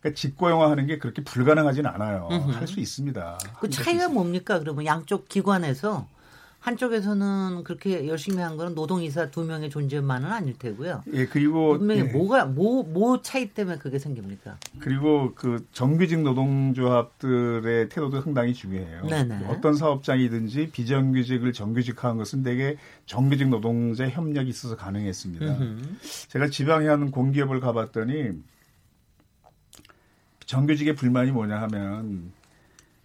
그러니까 직고용화하는 게 그렇게 불가능하진 않아요. 할 수 있습니다. 그 차이가 뭡니까? 그러면 양쪽 기관에서 한쪽에서는 그렇게 열심히 한 거는 노동이사 두 명의 존재만은 아닐 테고요. 예 그리고 분명히 예. 뭐가 뭐 뭐 차이 때문에 그게 생깁니까? 그리고 그 정규직 노동조합들의 태도도 상당히 중요해요. 네네. 어떤 사업장이든지 비정규직을 정규직화한 것은 대개 정규직 노동자 협력이 있어서 가능했습니다. 음흠. 제가 지방에 하는 공기업을 가봤더니 정규직의 불만이 뭐냐 하면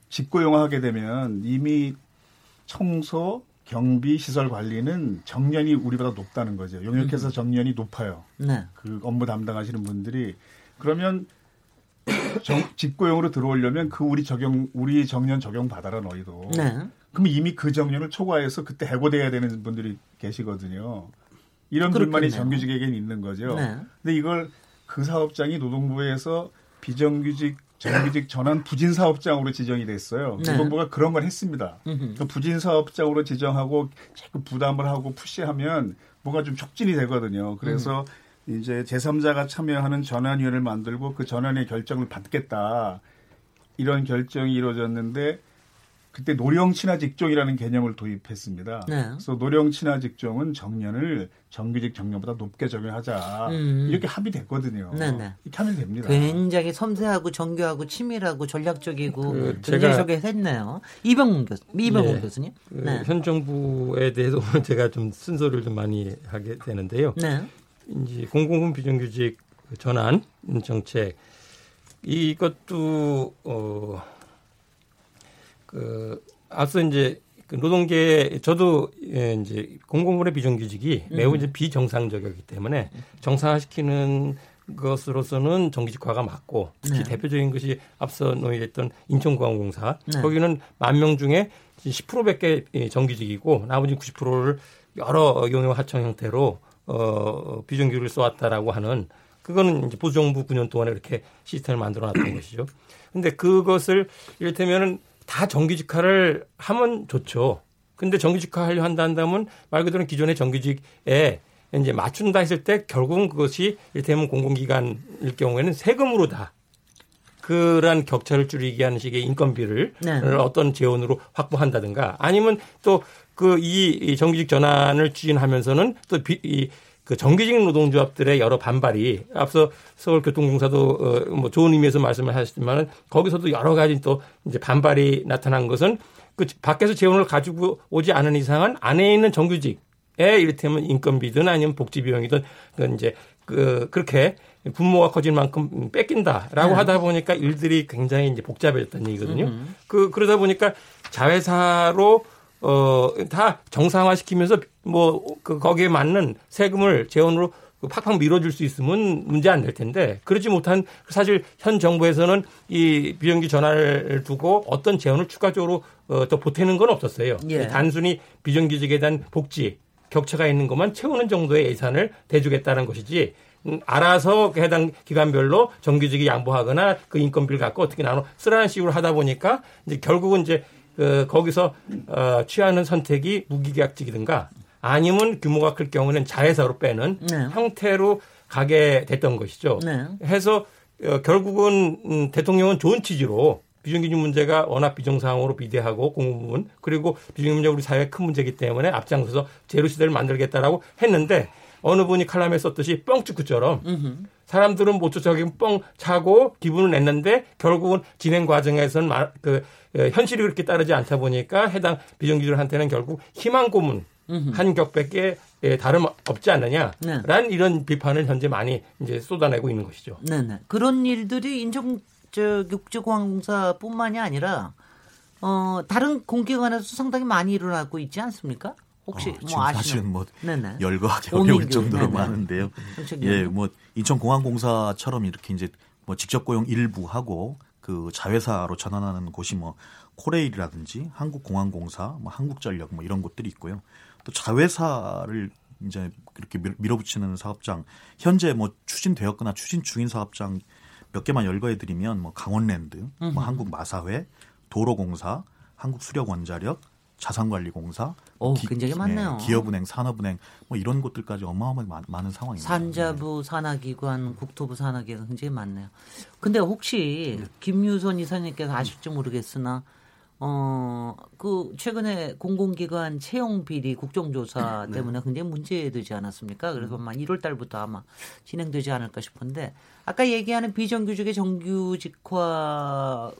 직고용화하게 되면 이미 청소, 경비, 시설 관리는 정년이 우리보다 높다는 거죠. 용역회사 정년이 높아요. 네. 그 업무 담당하시는 분들이 그러면 정, 직고용으로 들어오려면 그 우리 적용 우리 정년 적용 받아라 너희도. 네. 그럼 이미 그 정년을 초과해서 그때 해고돼야 되는 분들이 계시거든요. 이런 불만이. 정규직에겐 있는 거죠. 네. 근데 이걸 그 사업장이 노동부에서 비정규직 정규직 전환 부진 사업장으로 지정이 됐어요. 네. 노동부가 그런 걸 했습니다. 그 부진 사업장으로 지정하고 자꾸 부담을 하고 푸시하면 뭔가 좀 촉진이 되거든요. 그래서 이제 제3자가 참여하는 전환위원회를 만들고 그 전환의 결정을 받겠다. 이런 결정이 이루어졌는데 그때 노령 친화 직종이라는 개념을 도입했습니다. 네. 그래서 노령 친화 직종은 정년을 정규직 정년보다 높게 적용하자. 음. 이렇게 합의됐거든요. 네네. 이렇게 하면 됩니다. 굉장히 섬세하고 정교하고 치밀하고 전략적이고 그 제가- 저게 했네요. 이병문 교수, 이병문 네. 교수님. 그 네. 현 정부에 대해서 오늘 제가 좀 순서를 좀 많이 하게 되는데요. 네. 이제 공공분 비정규직 전환 정책 이것도 어 그 앞서 이제 그 노동계 저도 예, 이제 공공분의 비정규직이 음. 매우 이제 비정상적이기 때문에 정상화시키는 것으로서는 정규직화가 맞고 특히 네. 대표적인 것이 앞서 논의했던 인천공항공사 네. 거기는 만 명 중에 10%밖에 예, 정규직이고 나머지 90%를 여러 용역 하청 형태로 어 비정규직을 써왔다라고 하는 그거는 이제 보수정부 9년 동안에 이렇게 시스템을 만들어 놨던 것이죠. 근데 그것을 이를테면은 다 정규직화를 하면 좋죠. 근데 정규직화 하려 한다 한다면 말 그대로 기존의 정규직에 이제 맞춘다 했을 때 결국은 그것이 이를테면 공공기관일 경우에는 세금으로 다 그러한 격차를 줄이게 하는 식의 인건비를 네. 어떤 재원으로 확보한다든가 아니면 또 그 이 정규직 전환을 추진하면서는 또이 그 정규직 노동조합들의 여러 반발이 앞서 서울교통공사도 어, 뭐 좋은 의미에서 말씀을 하셨지만은 거기서도 여러 가지 또 이제 반발이 나타난 것은 그 밖에서 재원을 가지고 오지 않은 이상은 안에 있는 정규직에 이를테면 인건비든 아니면 복지 비용이든 그 이제 그 그렇게 분모가 커질 만큼 뺏긴다라고 네. 하다 보니까 일들이 굉장히 이제 복잡해졌다는 얘기거든요. 그 그러다 보니까 자회사로 어 다 정상화시키면서 뭐 그 거기에 맞는 세금을 재원으로 그 팍팍 밀어줄 수 있으면 문제 안 될 텐데 그렇지 못한 사실 현 정부에서는 이 비정규 전환을 두고 어떤 재원을 추가적으로 어, 더 보태는 건 없었어요. 예. 단순히 비정규직에 대한 복지 격차가 있는 것만 채우는 정도의 예산을 대주겠다는 것이지 음, 알아서 그 해당 기관별로 정규직이 양보하거나 그 인건비를 갖고 어떻게 나눠 쓰라는 식으로 하다 보니까 이제 결국은 이제 그 거기서 어, 취하는 선택이 무기계약직이든가 아니면 규모가 클 경우는 자회사로 빼는 네. 형태로 가게 됐던 것이죠. 네. 해서 어, 결국은 음, 대통령은 좋은 취지로 비정규직 문제가 워낙 비정상으로 비대하고 공무원 그리고 비정규직 문제 우리 사회의 큰 문제이기 때문에 앞장서서 제로 시대를 만들겠다라고 했는데 어느 분이 칼럼에 썼듯이 뻥축구처럼 사람들은 못 쫓아가긴 뻥 차고 기분을 냈는데 결국은 진행 과정에서는 마- 그 어, 현실이 그렇게 따르지 않다 보니까 해당 비정규직한테는 결국 희망 고문 한 격밖에 예, 다름 없지 않느냐라는 이런 비판을 현재 많이 이제 쏟아내고 있는 것이죠. 네 네. 그런 일들이 인천 저 육지공항공사뿐만이 아니라 어 다른 공기관에서 상당히 많이 일어나고 있지 않습니까? 혹시 어, 뭐 지금 아시는? 사실은 뭐 네네. 열거하기 오민규, 어려울 정도로 네네. 많은데요. 정책위원회. 예, 뭐 인천공항공사처럼 이렇게 이제 뭐 직접 고용 일부 하고 그 자회사로 전환하는 곳이 뭐 코레일이라든지 한국공항공사, 뭐 한국전력 뭐 이런 곳들이 있고요. 또 자회사를 이제 이렇게 밀- 밀어붙이는 사업장 현재 뭐 추진되었거나 추진 중인 사업장 몇 개만 열거해 드리면 뭐 강원랜드, 뭐 한국마사회, 도로공사, 한국수력원자력, 자산관리공사, 오, 굉장히 많네요. 예, 기업은행, 산업은행 뭐 이런 곳들까지 어마어마하게 많- 많은 상황입니다. 산자부 산하기관, 국토부 산하기관 굉장히 많네요. 근데 혹시 김유선 이사님께서 아실지 모르겠으나 어, 그 최근에 공공기관 채용 비리 국정조사 때문에 굉장히 문제되지 않았습니까? 그래서 아마 1월 달부터 아마 진행되지 않을까 싶은데 아까 얘기하는 비정규직의 정규직화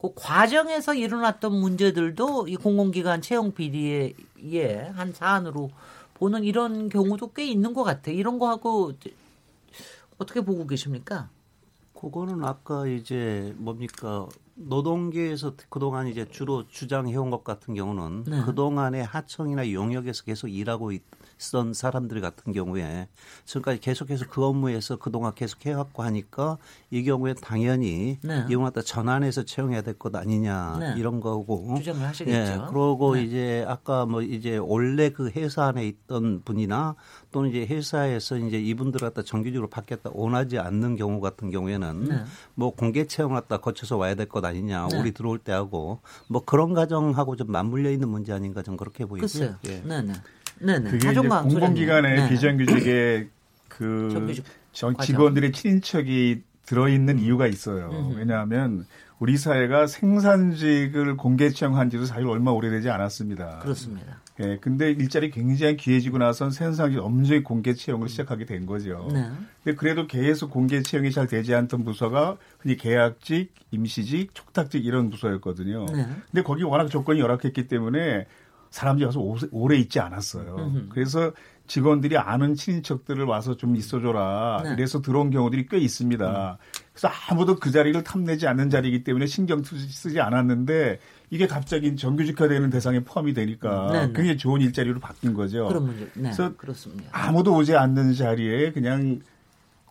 그 과정에서 일어났던 문제들도 이 공공기관 채용 비리의 예, 한 사안으로 보는 이런 경우도 꽤 있는 것 같아요. 이런 거하고 어떻게 보고 계십니까? 그거는 아까 이제 뭡니까 노동계에서 그동안 이제 주로 주장해온 것 같은 경우는 네. 그동안에 하청이나 용역에서 계속 일하고 있 던 사람들 같은 경우에 지금까지 계속해서 그 업무에서 그동안 계속 해왔고 하니까 이 경우에 당연히 네. 이걸 갖다 전환해서 채용해야 될 것 아니냐 네. 이런 거고 주장을 하시겠죠. 예, 그러고 네. 이제 아까 뭐 이제 원래 그 회사 안에 있던 분이나 또는 이제 회사에서 이제 이분들 갖다 정규직으로 바뀌었다 원하지 않는 경우 같은 경우에는 네. 뭐 공개 채용 갖다 거쳐서 와야 될 것 아니냐 네. 우리 들어올 때 하고 뭐 그런 과정하고 좀 맞물려 있는 문제 아닌가 좀 그렇게 보이고요. 예. 네 네. 네네. 그게 이제 공공기관의. 네. 비정규직의 그 정규직. 직원들의 친인척이 들어있는 이유가 있어요. 음. 왜냐하면 우리 사회가 생산직을 공개 채용한 지도 사실 얼마 오래되지 않았습니다. 그렇습니다. 예, 근데 일자리 굉장히 귀해지고 나선 생산직 엄중히 공개 채용을 시작하게 된 거죠. 네. 근데 그래도 계속 공개 채용이 잘 되지 않던 부서가 흔히 계약직, 임시직, 촉탁직 이런 부서였거든요. 네. 근데 거기 워낙 조건이 열악했기 때문에 사람들이 와서 오- 오래 있지 않았어요. 음흠. 그래서 직원들이 아는 친인척들을 와서 좀 있어줘라. 네. 이래서 들어온 경우들이 꽤 있습니다. 그래서 아무도 그 자리를 탐내지 않는 자리이기 때문에 신경 쓰지, 쓰지 않았는데 이게 갑자기 정규직화되는 대상에 포함이 되니까 네, 네. 굉장히 좋은 일자리로 바뀐 거죠. 그런 문제. 네. 그래서 그렇습니다. 아무도 오지 않는 자리에 그냥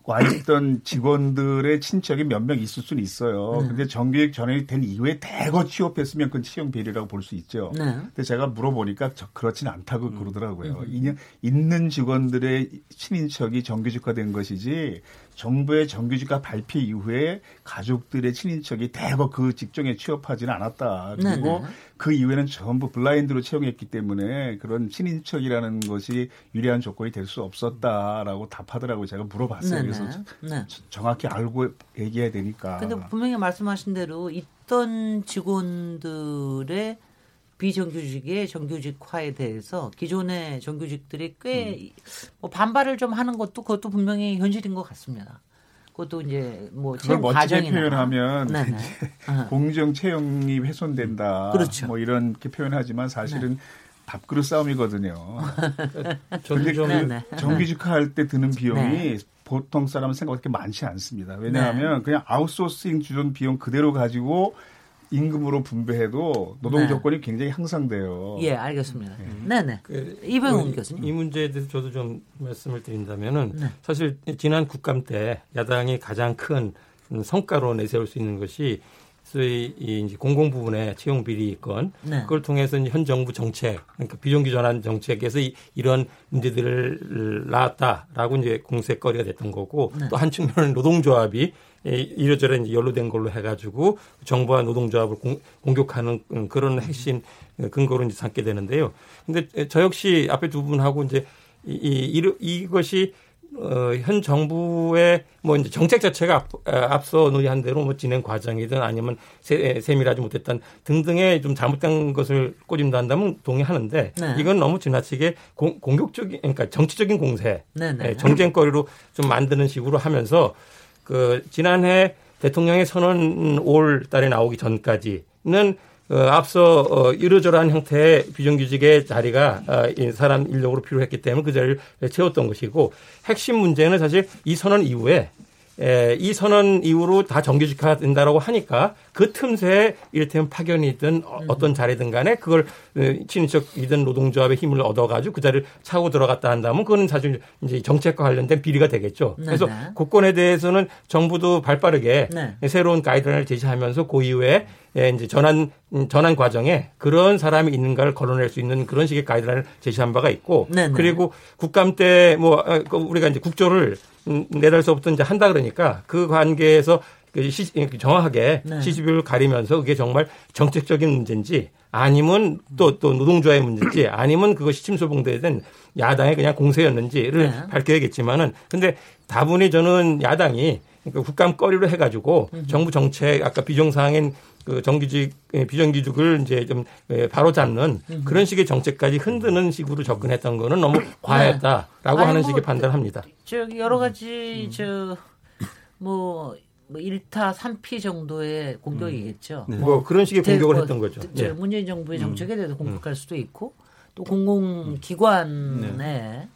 와 있던 직원들의 친척이 몇 명 있을 수는 있어요. 네. 근데 정규직 전환이 된 이후에 대거 취업했으면 그건 채용 비리라고 볼 수 있죠. 네. 근데 제가 물어보니까 저 그렇진 않다고 그러더라고요. 음. 있는 직원들의 친인척이 정규직화된 것이지 정부의 정규직화 발표 이후에 가족들의 친인척이 대거 그 직종에 취업하지는 않았다. 그리고 네네. 그 이후에는 전부 블라인드로 채용했기 때문에 그런 친인척이라는 것이 유리한 조건이 될 수 없었다라고 답하더라고요. 제가 물어봤어요. 네네. 그래서 네. 정확히 알고 얘기해야 되니까. 근데 분명히 말씀하신 대로 있던 직원들의 비정규직의 정규직화에 대해서 기존의 정규직들이 꽤 뭐 반발을 좀 하는 것도 그것도 분명히 현실인 것 같습니다. 그것도 이제 뭐 그걸 채용 멋지게 표현하면. 어. 공정 채용이 훼손된다. 그렇죠. 뭐 이런 게 표현하지만 사실은 밥그릇 싸움이거든요. 좀그 네네. 정규직화 할 때 드는 비용이 네. 보통 사람은 생각보다 그렇게 많지 않습니다. 왜냐하면 그냥 아웃소싱 주던 비용 그대로 가지고 임금으로 분배해도 노동 네. 조건이 굉장히 향상돼요. 예, 알겠습니다. 네 네. 그, 이병훈 이- 교수님. 이 문제에 대해서 저도 좀 말씀을 드린다면은 네. 사실 지난 국감 때 야당이 가장 큰 성과로 내세울 수 있는 것이 소위 이 이제 공공 부분의 채용 비리 건 네. 그걸 통해서 현 정부 정책 그러니까 비정규 전환 정책에서 이, 이런 문제들을 낳았다라고 이제 공세거리가 됐던 거고 네. 또한 측면은 노동조합이 이- 이러저러 이제 연루된 걸로 해가지고 정부와 노동조합을 공, 공격하는 그런 핵심 근거로 이제 삼게 되는데요. 근데 저 역시 앞에 두 분하고 이제 이, 이, 이- 이것이 어, 현 정부의 뭐 이제 정책 자체가 앞, 아, 앞서 논의한 대로 뭐 진행 과정이든 아니면 세, 세밀하지 못했던 등등의 좀 잘못된 것을 꼬집는다면 동의하는데 네. 이건 너무 지나치게 공, 공격적인 그러니까 정치적인 공세 네네. 예, 정쟁거리로 좀 만드는 식으로 하면서 그 지난해 대통령의 선언 5월 달에 나오기 전까지는 어, 앞서 어, 이러저러한 형태의 비정규직의 자리가 어, 이 사람 인력으로 필요했기 때문에 그 자리를 채웠던 것이고 핵심 문제는 사실 이 선언 이후에 에, 이 선언 이후로 다 정규직화 된다라고 하니까 그 틈새에 이를테면 파견이든 어, 떤 자리든 간에 그걸 친인척이든 노동조합의 힘을 얻어가지고 그 자리를 차고 들어갔다 한다면 그거는 사실 이제 정책과 관련된 비리가 되겠죠. 네네. 그래서 그건에 대해서는 정부도 발 빠르게 네. 새로운 가이드라인을 제시하면서 그 이후에 예, 이제 전환 음, 전환 과정에 그런 사람이 있는가를 걸어낼 수 있는 그런 식의 가이드라인을 제시한 바가 있고 네네. 그리고 국감 때뭐 아, 그 우리가 이제 국조를 음, 내달서부터 이제 한다 그러니까 그 관계에서 그 시, 정확하게 네. 시집을 가리면서 그게 정말 정책적인 문제인지 아니면 또, 또 노동조합의 문제인지 아니면 그것이 침소봉대된 야당의 그냥 공세였는지를 네. 밝혀야겠지만은 근데 다분히 저는 야당이 그러니까 국감 거리로 해가지고 정부 정책 아까 비정상인 그 정규직 예, 비정규직을 이제 좀 예, 바로 잡는 그런 식의 정책까지 흔드는 식으로 접근했던 거는 너무 과했다라고 아니, 하는 뭐, 식의 판단합니다. 저기 여러 가지 저뭐 뭐 1타 3피 정도의 공격이겠죠. 뭐 그런 식의 대- 공격을 뭐, 했던 거죠. 저 예. 문재인 정부의 정책에 대해서 공격할 수도 있고 또 음. 공공기관의 네.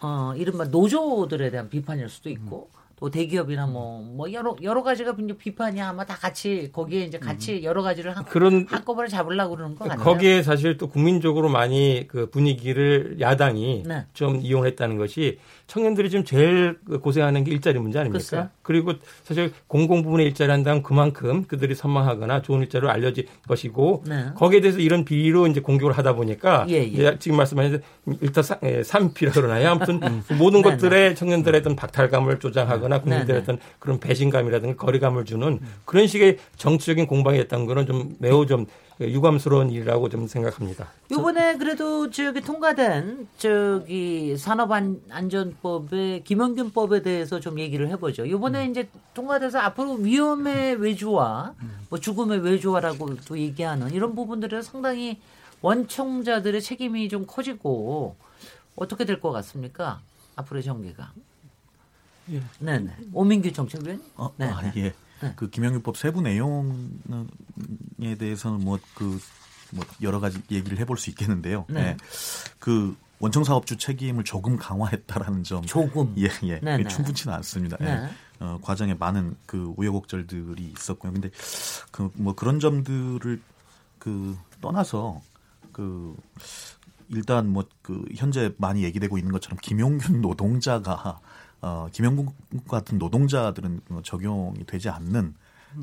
어 이른바 노조들에 대한 비판일 수도 있고 또 대기업이나 뭐뭐 여러 여러 가지가 비판이 아마 다 같이 거기에 이제 같이 여러 가지를 한, 음. 그런 한꺼번에 잡으려고 그러는 거 같아요. 거기에 사실 또 국민적으로 많이 그 분위기를 야당이 네. 좀 이용했다는 것이 청년들이 지금 제일 그 고생하는 게 일자리 문제 아닙니까? 글쎄요. 그리고 사실 공공 부문의 일자리 한다면 그만큼 그들이 선망하거나 좋은 일자리로 알려질 것이고 네. 거기에 대해서 이런 비리로 이제 공격을 하다 보니까 예, 예. 지금 말씀하신 일단 삼피라 그러나요? 아무튼 그 모든 네, 것들에 청년들의 어떤 박탈감을 조장하거나 국민들의 네, 네. 어떤 그런 배신감이라든가 거리감을 주는 그런 식의 정치적인 공방이 됐던 거는 좀 매우 좀 유감스러운 일이라고 좀 생각합니다. 이번에 그래도 저기 통과된 저기 산업안전법의 김원균법에 대해서 좀 얘기를 해보죠. 이번에 음. 이제 통과돼서 앞으로 위험의 외주화, 뭐 죽음의 외주화라고 또 얘기하는 이런 부분들에 상당히 원청자들의 책임이 좀 커지고 어떻게 될 것 같습니까? 앞으로의 전개가. 네네. 오민규 정책위원. 어, 네. 아, 예. 그 김영규법 세부 내용에 대해서는 뭐그 뭐 여러 가지 얘기를 해볼 수 있겠는데요. 네. 예. 그 원청 사업주 책임을 조금 강화했다라는 점, 조금. 예, 예, 네, 네. 충분치는 않습니다. 예. 네. 어, 과정에 많은 그 우여곡절들이 있었고요. 근데 그 뭐 그런 점들을 그 떠나서 그 일단 뭐 그 현재 많이 얘기되고 있는 것처럼 김용균 노동자가 어 김용균 같은 노동자들은 뭐 적용이 되지 않는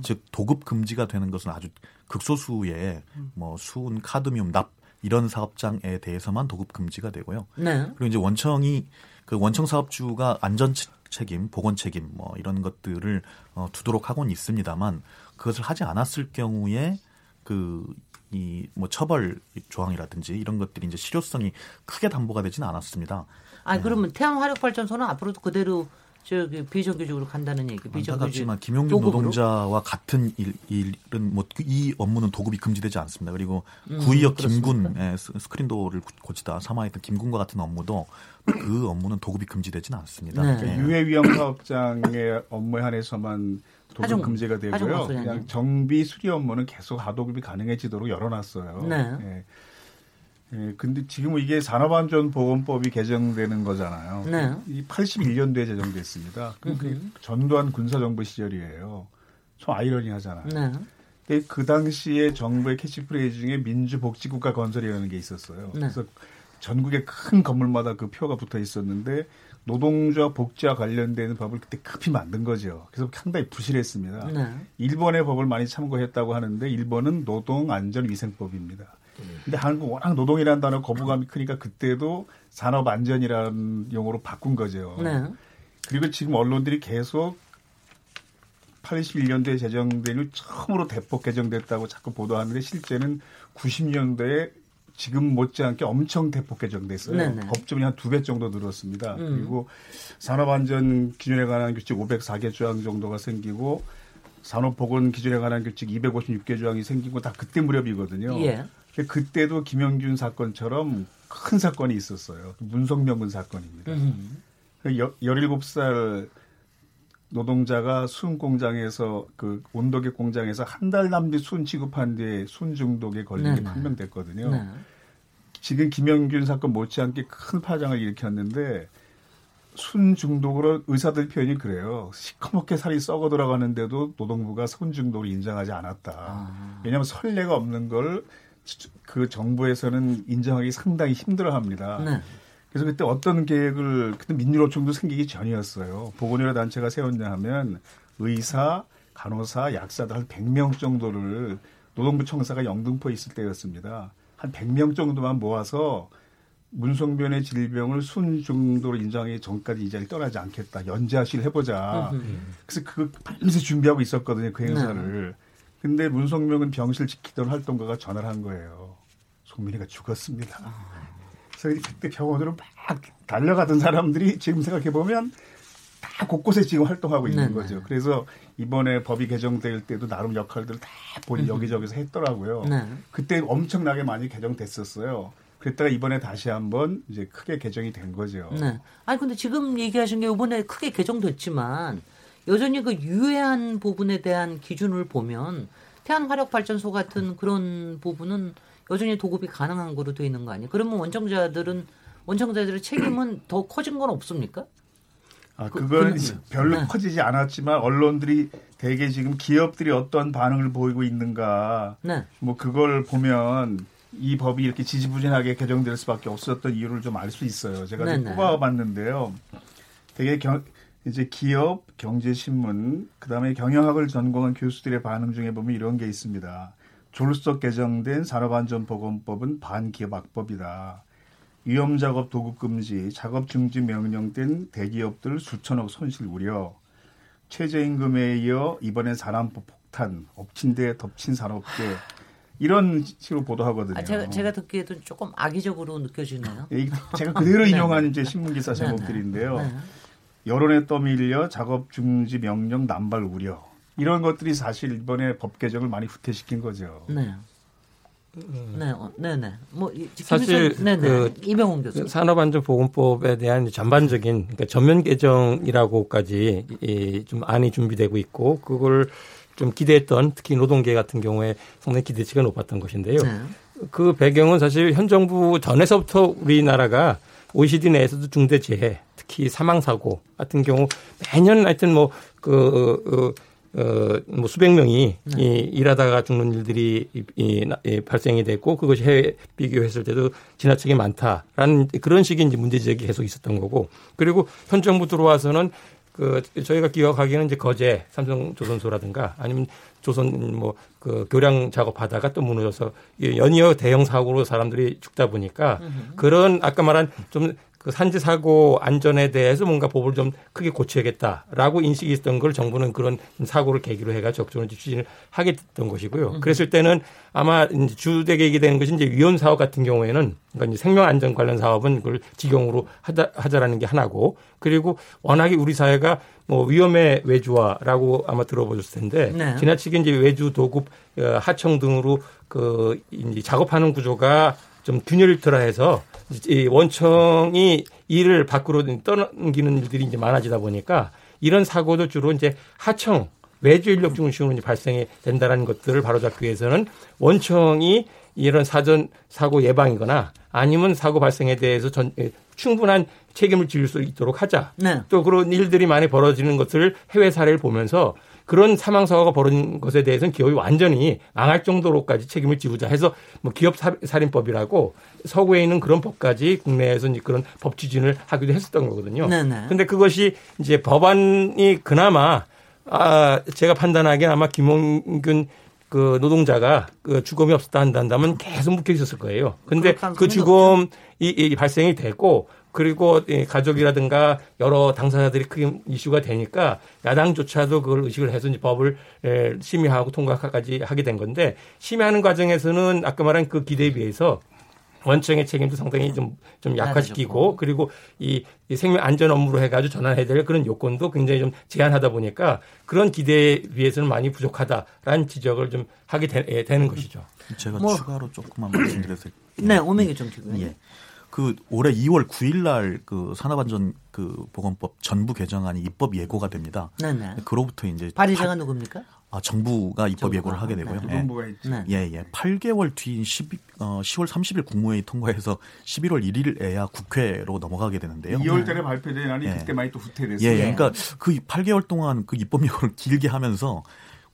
즉 도급 금지가 되는 것은 아주 극소수의 뭐 수은 카드뮴 납 이런 사업장에 대해서만 도급 금지가 되고요. 네. 그리고 이제 원청이 그 원청 사업주가 안전 치- 책임, 보건 책임 뭐 이런 것들을 어, 두도록 하고는 있습니다만 그것을 하지 않았을 경우에 그 이 뭐 처벌 조항이라든지 이런 것들이 이제 실효성이 크게 담보가 되지는 않았습니다. 아 그러면 태양 화력 발전소는 앞으로도 그대로 저기 비정규직으로 간다는 얘기. 비정규직 안타깝지만 김용균 도급으로? 노동자와 같은 일, 일은 뭐 이 업무는 도급이 금지되지 않습니다. 그리고 구의역 김군 의 스- 스크린도어를 고- 고치다 사망했던 김군과 같은 업무도 그 업무는 도급이 금지되지는 않습니다. 네. 예. 그러니까 유해 위험 사업장의 업무에 한해서만 도급 하중- 금지가 되고요. 그냥? 정비 수리 업무는 계속 하도급이 가능해지도록 열어놨어요. 네. 예. 예, 근데 지금 이게 산업안전보건법이 개정되는 거잖아요. 네. 이 81년도에 제정됐습니다. 그 전두환 군사정부 시절이에요. 좀 아이러니하잖아요. 네. 근데 그 당시에 정부의 캐치프레이즈 중에 민주복지국가 건설이라는 게 있었어요. 네. 그래서 전국의 큰 건물마다 그 표가 붙어 있었는데 노동자 복지와 관련되는 법을 그때 급히 만든 거죠. 그래서 상당히 부실했습니다. 네. 일본의 법을 많이 참고했다고 하는데 일본은 노동안전위생법입니다. 근데 한국 워낙 노동이라는 단어 거부감이 크니까 그때도 산업 안전이라는 용어로 바꾼 거죠. 네. 그리고 지금 언론들이 계속 81년도에 제정된 후 처음으로 대폭 개정됐다고 자꾸 보도하는데 실제는 90년도에 지금 못지않게 엄청 대폭 개정됐어요. 네네. 법조문이 한 두 배 정도 늘었습니다. 음. 그리고 산업안전 기준에 관한 규칙 504개 조항 정도가 생기고 산업보건 기준에 관한 규칙 256개 조항이 생기고 다 그때 무렵이거든요. 예. 근데 그때도 김영균 사건처럼 큰 사건이 있었어요. 문성명분 사건입니다. 음. 그 여- 17살 노동자가 순 공장에서 그 온도계 공장에서 한 달 남짓 순 취급한 뒤에 순 중독에 걸린 게 네네. 판명됐거든요. 네. 지금 김영균 사건 못지않게 큰 파장을 일으켰는데 순 중독으로 의사들 표현이 그래요. 시커멓게 살이 썩어 들어가는데도 노동부가 순 중독을 인정하지 않았다. 아. 왜냐하면 선례가 없는 걸 그 정부에서는 인정하기 상당히 힘들어합니다. 네. 그래서 그때 어떤 계획을 그때 민주노총도 생기기 전이었어요. 보건의료 단체가 세웠냐 하면 의사, 간호사, 약사들 한 100명 정도를 노동부 청사가 영등포에 있을 때였습니다. 한 100명 정도만 모아서 문성변의 질병을 순중도로 인정하기 전까지 이 자리 떠나지 않겠다. 연재하실 해보자. 그래서 그거 밤새 준비하고 있었거든요. 그 행사를. 근데 문성명은 병실 지키던 활동가가 전화를 한 거예요. 송민이가 죽었습니다. 그래서 그때 병원으로 막 달려가던 사람들이 지금 생각해 보면 다 곳곳에 지금 활동하고 있는 네네. 거죠. 그래서 이번에 법이 개정될 때도 나름 역할들을 다 본인 여기저기서 했더라고요. 네. 그때 엄청나게 많이 개정됐었어요. 그랬다가 이번에 다시 한번 이제 크게 개정이 된 거죠. 네. 아니 근데 지금 얘기하신 게 이번에 크게 개정됐지만 여전히 그 유해한 부분에 대한 기준을 보면 태안 화력 발전소 같은 그런 부분은 여전히 도급이 가능한 거로 돼 있는 거 아니에요? 그러면 원청자들은 원청자들의 책임은 더 커진 건 없습니까? 아, 그- 그건 그- 별로 네. 커지지 않았지만 언론들이 대개 지금 기업들이 어떤 반응을 보이고 있는가 네. 뭐 그걸 보면 이 법이 이렇게 지지부진하게 개정될 수밖에 없었던 이유를 좀 알 수 있어요. 제가 좀 네네. 뽑아봤는데요. 되게 경, 이제 기업, 경제신문, 그다음에 경영학을 전공한 교수들의 반응 중에 보면 이런 게 있습니다. 졸속 개정된 산업안전보건법은 반기업 악법이다. 위험작업 도급 금지, 작업 중지 명령 등 대기업들 수천억 손실 우려, 최저임금에 이어 이번엔 산업부 폭탄, 엎친 데 덮친 산업계 이런 식으로 보도하거든요. 아, 제가 제가 듣기에도 조금 악의적으로 느껴지네요. 이- 제가 그대로 네. 인용한 이제 신문 기사 네, 제목들인데요. 네. 여론에 떠밀려 작업 중지 명령 남발 우려 이런 것들이 사실 이번에 법 개정을 많이 후퇴시킨 거죠. 네. 네, 어, 네, 네. 뭐 이- 사실 김희선- 네, 네. 그 이병훈 교수. 산업안전보건법에 대한 전반적인 그러니까 전면 개정이라고까지 이, 좀 안이 준비되고 있고 그걸 좀 기대했던 특히 노동계 같은 경우에 상당히 기대치가 높았던 것인데요. 네. 그 배경은 사실 현 정부 전에서부터 우리나라가 OECD 내에서도 중대재해, 특히 사망 사고 같은 경우 매년 하여튼 뭐, 그, 어, 어, 뭐 수백 명이 이, 일하다가 죽는 일들이 이, 이, 나- 이 발생이 됐고 그것이 해외 비교했을 때도 지나치게 많다라는 그런 식의 이제 문제 제기가 계속 있었던 거고 그리고 현 정부 들어와서는 그 저희가 기억하기에는 이제 거제 삼성 조선소라든가 아니면 조선 뭐 그 교량 작업하다가 또 무너져서 이 연이어 대형 사고로 사람들이 죽다 보니까 그런 아까 말한 좀 그 산재 사고 안전에 대해서 뭔가 법을 좀 크게 고쳐야겠다라고 인식이 있었던 걸 정부는 그런 사고를 계기로 해가 적절한 추진을 하게 됐던 것이고요. 그랬을 때는 아마 이제 주되게 되는 것이 이제 위험 사업 같은 경우에는 그러니까 생명 안전 관련 사업은 그걸 직용으로 하자, 하자라는 게 하나고 그리고 워낙에 우리 사회가 뭐 위험의 외주화라고 아마 들어보셨을 텐데 네. 지나치게 이제 외주 도급 어, 하청 등으로 그 이제 작업하는 구조가 좀 균열을 들어해서 이 원청이 일을 밖으로 떠넘기는 일들이 이제 많아지다 보니까 이런 사고도 주로 이제 하청 외주 인력 중심으로 이제 발생이 된다라는 것들을 바로잡기 위해서는 원청이 이런 사전 사고 예방이거나 아니면 사고 발생에 대해서 전, 에, 충분한 책임을 질수 있도록 하자. 네. 또 그런 일들이 많이 벌어지는 것을 해외 사례를 보면서 그런 사망 사고가 벌어진 것에 대해서는 기업이 완전히 망할 정도로까지 책임을 지우자 해서 뭐 기업 사- 살인법이라고 서구에 있는 그런 법까지 국내에서 이제 그런 법 추진을 하기도 했었던 거거든요. 네네. 근데 그것이 이제 법안이 그나마 아 제가 판단하기엔 아마 김홍균 그 노동자가 그 죽음이 없었다 한다면 계속 묶여 있었을 거예요. 근데 그 죽음이 이 발생이 됐고 그리고 이 가족이라든가 여러 당사자들이 크게 이슈가 되니까 야당조차도 그걸 의식을 해서 이제 법을 에, 심의하고 통과까지 하게 된 건데 심의하는 과정에서는 아까 말한 그 기대에 비해서 원청의 책임도 상당히 좀, 좀 약화시키고 그리고 이, 이 생명 안전 업무로 해가지고 전환해야 될 그런 요건도 굉장히 좀 제한하다 보니까 그런 기대에 비해서는 많이 부족하다라는 지적을 좀 하게 되, 는 것이죠. 제가 뭐- 추가로 조금만 말씀드려도 네, 오명희 정치관. 예. 그 올해 2월 9일 날 그 산업안전 그 보건법 전부 개정안이 입법 예고가 됩니다. 네네. 그로부터 이제 발의자가 누굽니까? 아, 정부가 입법 정부가. 예고를 하게 되고요. 네. 예. 네. 예, 예. 8개월 뒤인 12, 어, 10월 30일 국무회의 통과해서 11월 1일에야 국회로 넘어가게 되는데요. 2월 달에 발표된 안이 예. 그때 많이 또 예, 후퇴됐어요. 예. 그러니까 그 8개월 동안 그 입법 예고를 길게 하면서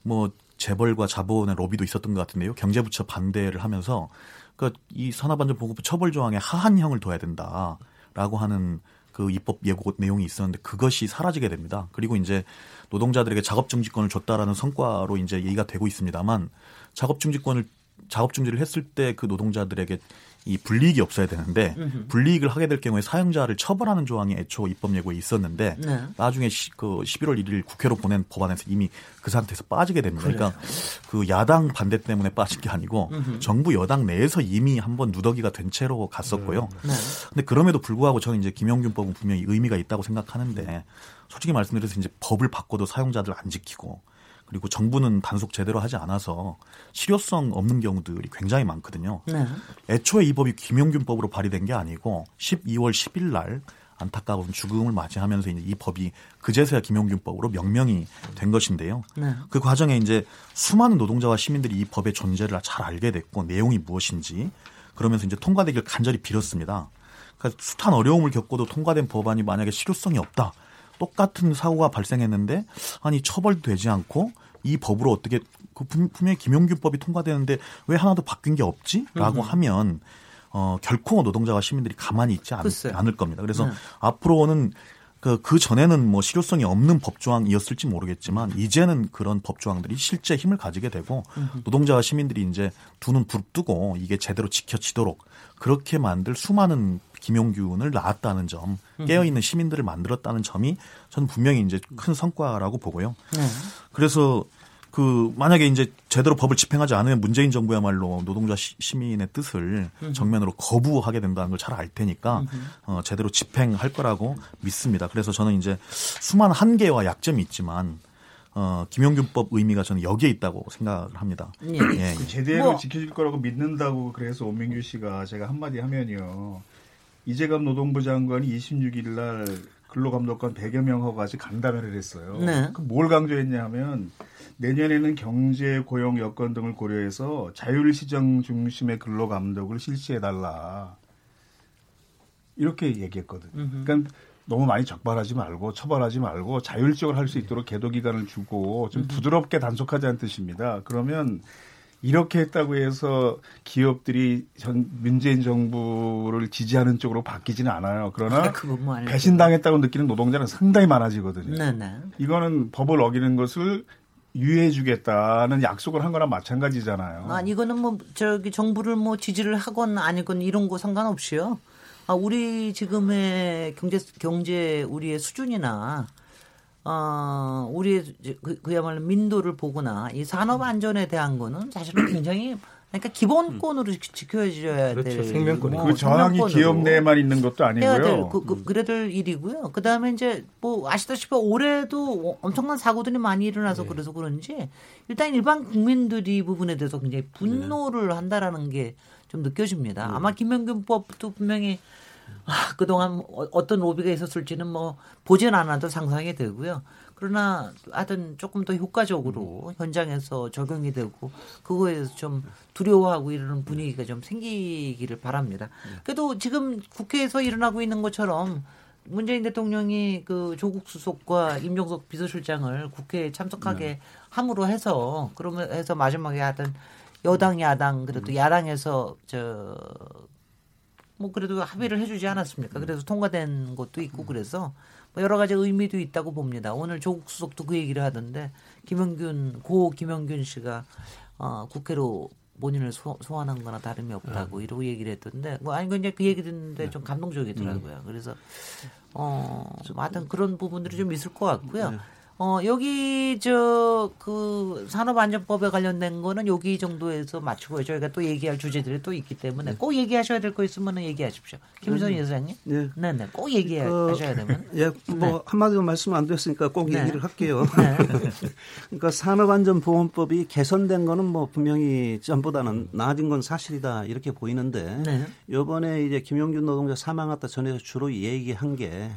뭐 재벌과 자본의 로비도 있었던 것 같은데요. 경제부처 반대를 하면서 그러니까 이 산업안전보건법 처벌 조항에 하한형을 둬야 된다라고 하는 그 입법 예고 내용이 있었는데 그것이 사라지게 됩니다. 그리고 이제 노동자들에게 작업 중지권을 줬다라는 성과로 이제 얘기가 되고 있습니다만 작업 중지권을 작업 중지를 했을 때 그 노동자들에게 이 불이익이 없어야 되는데 불이익을 하게 될 경우에 사용자를 처벌하는 조항이 애초 입법 예고에 있었는데 네. 나중에 시, 그 11월 1일 국회로 보낸 법안에서 이미 그 상태에서 빠지게 됩니다. 그러니까 그 야당 반대 때문에 빠진 게 아니고 정부 여당 내에서 이미 한번 누더기가 된 채로 갔었고요. 네. 근데 그럼에도 불구하고 저는 이제 김용균법은 분명히 의미가 있다고 생각하는데 솔직히 말씀드려서 이제 법을 바꿔도 사용자들 안 지키고 그리고 정부는 단속 제대로 하지 않아서 실효성 없는 경우들이 굉장히 많거든요. 네. 애초에 이 법이 김용균법으로 발의된 게 아니고 12월 10일 날 안타까운 죽음을 맞이하면서 이제 이 법이 그제서야 김용균법으로 명명이 된 것인데요. 네. 그 과정에 이제 수많은 노동자와 시민들이 이 법의 존재를 잘 알게 됐고 내용이 무엇인지 그러면서 이제 통과되기를 간절히 빌었습니다. 그러니까 숱한 어려움을 겪고도 통과된 법안이 만약에 실효성이 없다. 똑같은 사고가 발생했는데 아니 처벌도 되지 않고 이 법으로 어떻게 그 분- 분명히 김용균법이 통과되는데 왜 하나도 바뀐 게 없지?라고 하면 어 결코 노동자와 시민들이 가만히 있지 않. 않을 겁니다. 그래서 네. 앞으로는 그, 그 전에는 뭐 실효성이 없는 법조항이었을지 모르겠지만 이제는 그런 법조항들이 실제 힘을 가지게 되고 노동자와 시민들이 이제 두 눈 부릅뜨고 이게 제대로 지켜지도록 그렇게 만들 수많은 김용균을 낳았다는 점, 깨어있는 시민들을 만들었다는 점이 저는 분명히 이제 큰 성과라고 보고요. 네. 그래서 그 만약에 이제 제대로 법을 집행하지 않으면 문재인 정부야말로 노동자 시, 시민의 뜻을 정면으로 거부하게 된다는 걸 잘 알 테니까 어, 제대로 집행할 거라고 믿습니다. 그래서 저는 이제 수많은 한계와 약점이 있지만 어, 김용균법 의미가 저는 여기에 있다고 생각을 합니다. 예. 예, 그 제대로 뭐- 지켜질 거라고 믿는다고 그래서 오명규 씨가 제가 한마디 하면요. 이재갑 노동부 장관이 26일 날 근로감독관 100여 명 허가지 간담회를 했어요. 네. 그뭘 강조했냐 하면 내년에는 경제, 고용 여건 등을 고려해서 자율시정 중심의 근로감독을 실시해달라. 이렇게 얘기했거든요. 그러니까 너무 많이 적발하지 말고 처벌하지 말고 자율적으로 할 수 있도록 계도 기간을 주고 좀 부드럽게 단속하자는 뜻입니다. 그러면 이렇게 했다고 해서 기업들이 전 문재인 정부를 지지하는 쪽으로 바뀌지는 않아요. 그러나 그건 뭐. 배신당했다고 느끼는 노동자는 상당히 많아지거든요. 네네. 이거는 법을 어기는 것을 유예해주겠다는 약속을 한 거랑 마찬가지잖아요. 아, 이거는 뭐 저기 정부를 뭐 지지를 하건 아니건 이런 거 상관없이요. 아, 우리 지금의 경제 경제 우리의 수준이나 어, 우리의 그, 그야말로 민도를 보거나 이 산업 안전에 대한 거는 사실은 굉장히 그러니까 기본권으로 지- 지켜줘야 그렇죠. 될 생명권이죠. 뭐그 저항이 기업 내만 있는 것도 아니고요. 그, 그, 그래야 될 일이고요. 그 다음에 이제 뭐 아시다시피 올해도 엄청난 사고들이 많이 일어나서 그래서 그런지 일단 일반 국민들이 이 부분에 대해서 굉장히 분노를 한다라는 게 좀 느껴집니다. 아마 김명균법도 분명히 아, 그동안 어- 어떤 로비가 있었을지는 뭐 보진 않아도 상상이 되고요. 그러나 하여튼 조금 더 효과적으로 현장에서 적용이 되고 그거에 대해서 좀 두려워하고 이러는 분위기가 좀 생기기를 바랍니다. 그래도 지금 국회에서 일어나고 있는 것처럼 문재인 대통령이 그 조국 수석과 임종석 비서실장을 국회에 참석하게 함으로 해서 그러면 해서 마지막에 하여튼 여당 야당 그래도 야당에서 저 뭐 그래도 합의를 해주지 않았습니까? 그래서 통과된 것도 있고 그래서 뭐 여러 가지 의미도 있다고 봅니다. 오늘 조국 수석도 그 얘기를 하던데 김영균 고 김영균 씨가 어, 국회로 본인을 소, 소환한 거나 다름이 없다고 이러고 얘기를 했던데 뭐 아니 그냥 그 얘기 듣는데 좀 감동적이더라고요. 그래서 어, 뭐 하여튼 그런 부분들이 좀 있을 것 같고요. 어, 여기 저 그 산업안전법에 관련된 거는 여기 정도에서 맞추고요. 저희가 또 얘기할 주제들이 또 있기 때문에 꼭 얘기하셔야 될 거 있으면 얘기하십시오. 김선 이사장님. 네. 네, 네. 꼭 얘기하셔야 되면. 예, 뭐 한마디로 말씀 안 드렸으니까 꼭 네. 얘기를 할게요. 네. 그러니까 산업안전보건법이 개선된 거는 뭐 분명히 전보다는 나아진 건 사실이다 이렇게 보이는데 네. 요번에 이제 김용준 노동자 사망했다 전에서 주로 얘기한 게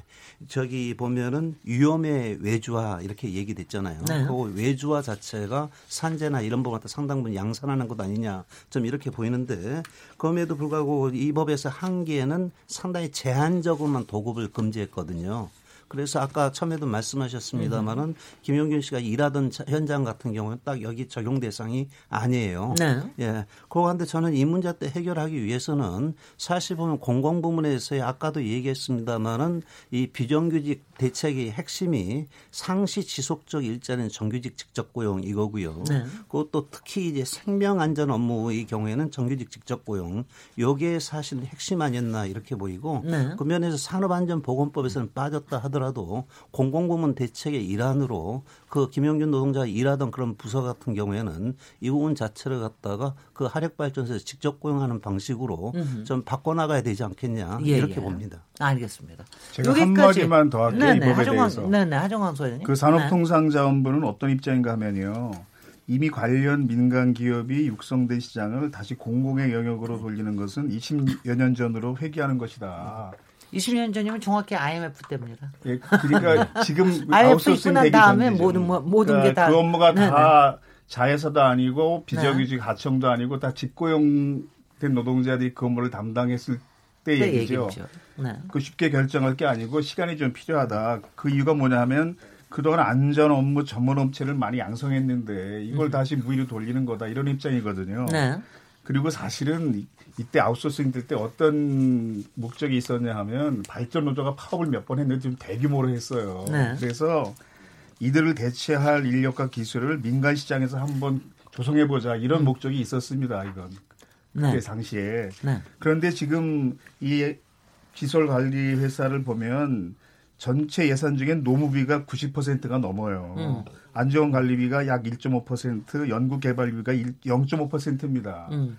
저기 보면은 위험의 외주화 이렇게 얘기됐잖아요. 네. 그 외주화 자체가 산재나 이런 부분 갖다 상당 부분 양산하는 것 아니냐 좀 이렇게 보이는데 그럼에도 불구하고 이 법에서 한계에는 상당히 제한적으로만 도급을 금지했거든요. 그래서 아까 처음에도 말씀하셨습니다마는 김용균 씨가 일하던 자- 현장 같은 경우는 딱 여기 적용 대상이 아니에요. 네. 예. 그런데 저는 이 문제 때 해결하기 위해서는 사실 보면 공공 부문에서의 아까도 얘기했습니다마는 이 비정규직 대책의 핵심이 상시 지속적 일자리는 정규직 직접 고용 이거고요. 네. 그것도 특히 이제 생명 안전 업무의 경우에는 정규직 직접 고용 요게 사실 핵심 아니었나 이렇게 보이고 네. 그 면에서 산업안전보건법에서는 빠졌다 하더라도 공공부문 대책의 일환으로 그 김영균 노동자가 일하던 그런 부서 같은 경우에는 이 부분 자체를 갖다가 그 하력발전소에서 직접 고용하는 방식으로 좀 바꿔나가야 되지 않겠냐 예, 이렇게 예. 봅니다. 알겠습니다. 제가 여기까지- 한마디만 더 할게요, 이 네네, 법에 하정광, 대해서. 네네, 하정광 소장님. 그 산업통상자원부는 어떤 입장인가 하면요. 이미 관련 민간 기업이 육성된 시장을 다시 공공의 영역으로 돌리는 것은 20여 년 전으로 회귀하는 것이다. 20년 전이면 정확히 IMF 때입니다. 예, 그러니까 지금 IMF 아웃소싱 있고 난 되기 다음에. 모든 뭐- 모든 게 다- 그 업무가 네네. 다 자회사도 아니고 비정규직 하청도 아니고 다 직고용된 노동자들이 그 업무를 담당했을 때그 얘기죠. 얘기죠. 네. 그 쉽게 결정할 게 아니고 시간이 좀 필요하다. 그 이유가 뭐냐 하면 그동안 안전 업무 전문 업체를 많이 양성했는데 이걸 다시 무위로 돌리는 거다. 이런 입장이거든요. 음. 네. 그리고 사실은 이- 이때 아웃소싱 될 때 어떤 목적이 있었냐 하면 발전 노조가 파업을 몇 번 했는데 좀 대규모로 했어요. 네. 그래서 이들을 대체할 인력과 기술을 민간 시장에서 한번 조성해 보자 이런 목적이 있었습니다. 이건 음. 네. 그때 당시에 네. 그런데 지금 이 기술 관리 회사를 보면 전체 예산 중엔 노무비가 90%가 넘어요. 음. 안전 관리비가 약 1.5%, 연구 개발비가 0.5%입니다. 음.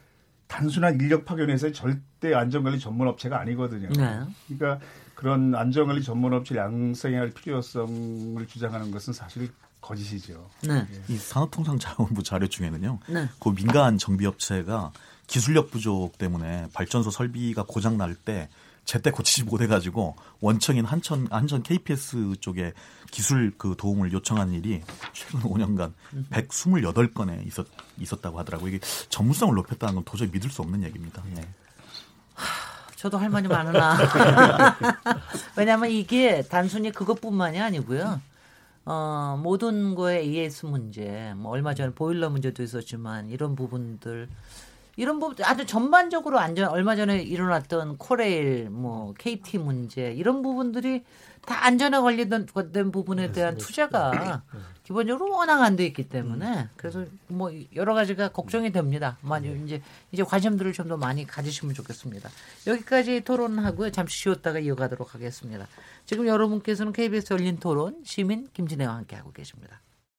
단순한 인력 파견에서 절대 안전관리 전문 업체가 아니거든요. 네. 그러니까 그런 안전관리 전문 업체를 양성해야 할 필요성을 주장하는 것은 사실 거짓이죠. 네. 이 산업통상자원부 자료 중에는요. 네. 그 민간 정비업체가 기술력 부족 때문에 발전소 설비가 고장 날 때 제때 고치지 못해 가지고 원청인 한천 한천 KPS 쪽에 기술 그 도움을 요청한 일이 최근 5년간 128건에 있었 있었다고 하더라고요. 이게 전문성을 높였다는 건 도저히 믿을 수 없는 얘기입니다. 예. 저도 할 말이 많으나. 왜냐하면 이게 단순히 그것뿐만이 아니고요. 어, 모든 거에 AS 문제, 뭐 얼마 전에 보일러 문제도 있었지만 이런 부분들 이런 부분 아주 전반적으로 안전 얼마 전에 일어났던 코레일 뭐 KT 문제 이런 부분들이 다 안전에 관련된 된 부분에 대한 투자가 기본적으로 워낙 안 돼 있기 때문에 그래서 뭐 여러 가지가 걱정이 됩니다. 많이 이제 이제 관심들을 좀 더 많이 가지시면 좋겠습니다. 여기까지 토론하고요. 잠시 쉬었다가 이어가도록 하겠습니다. 지금 여러분께서는 KBS 열린 토론 시민 김진애와 함께 하고 계십니다.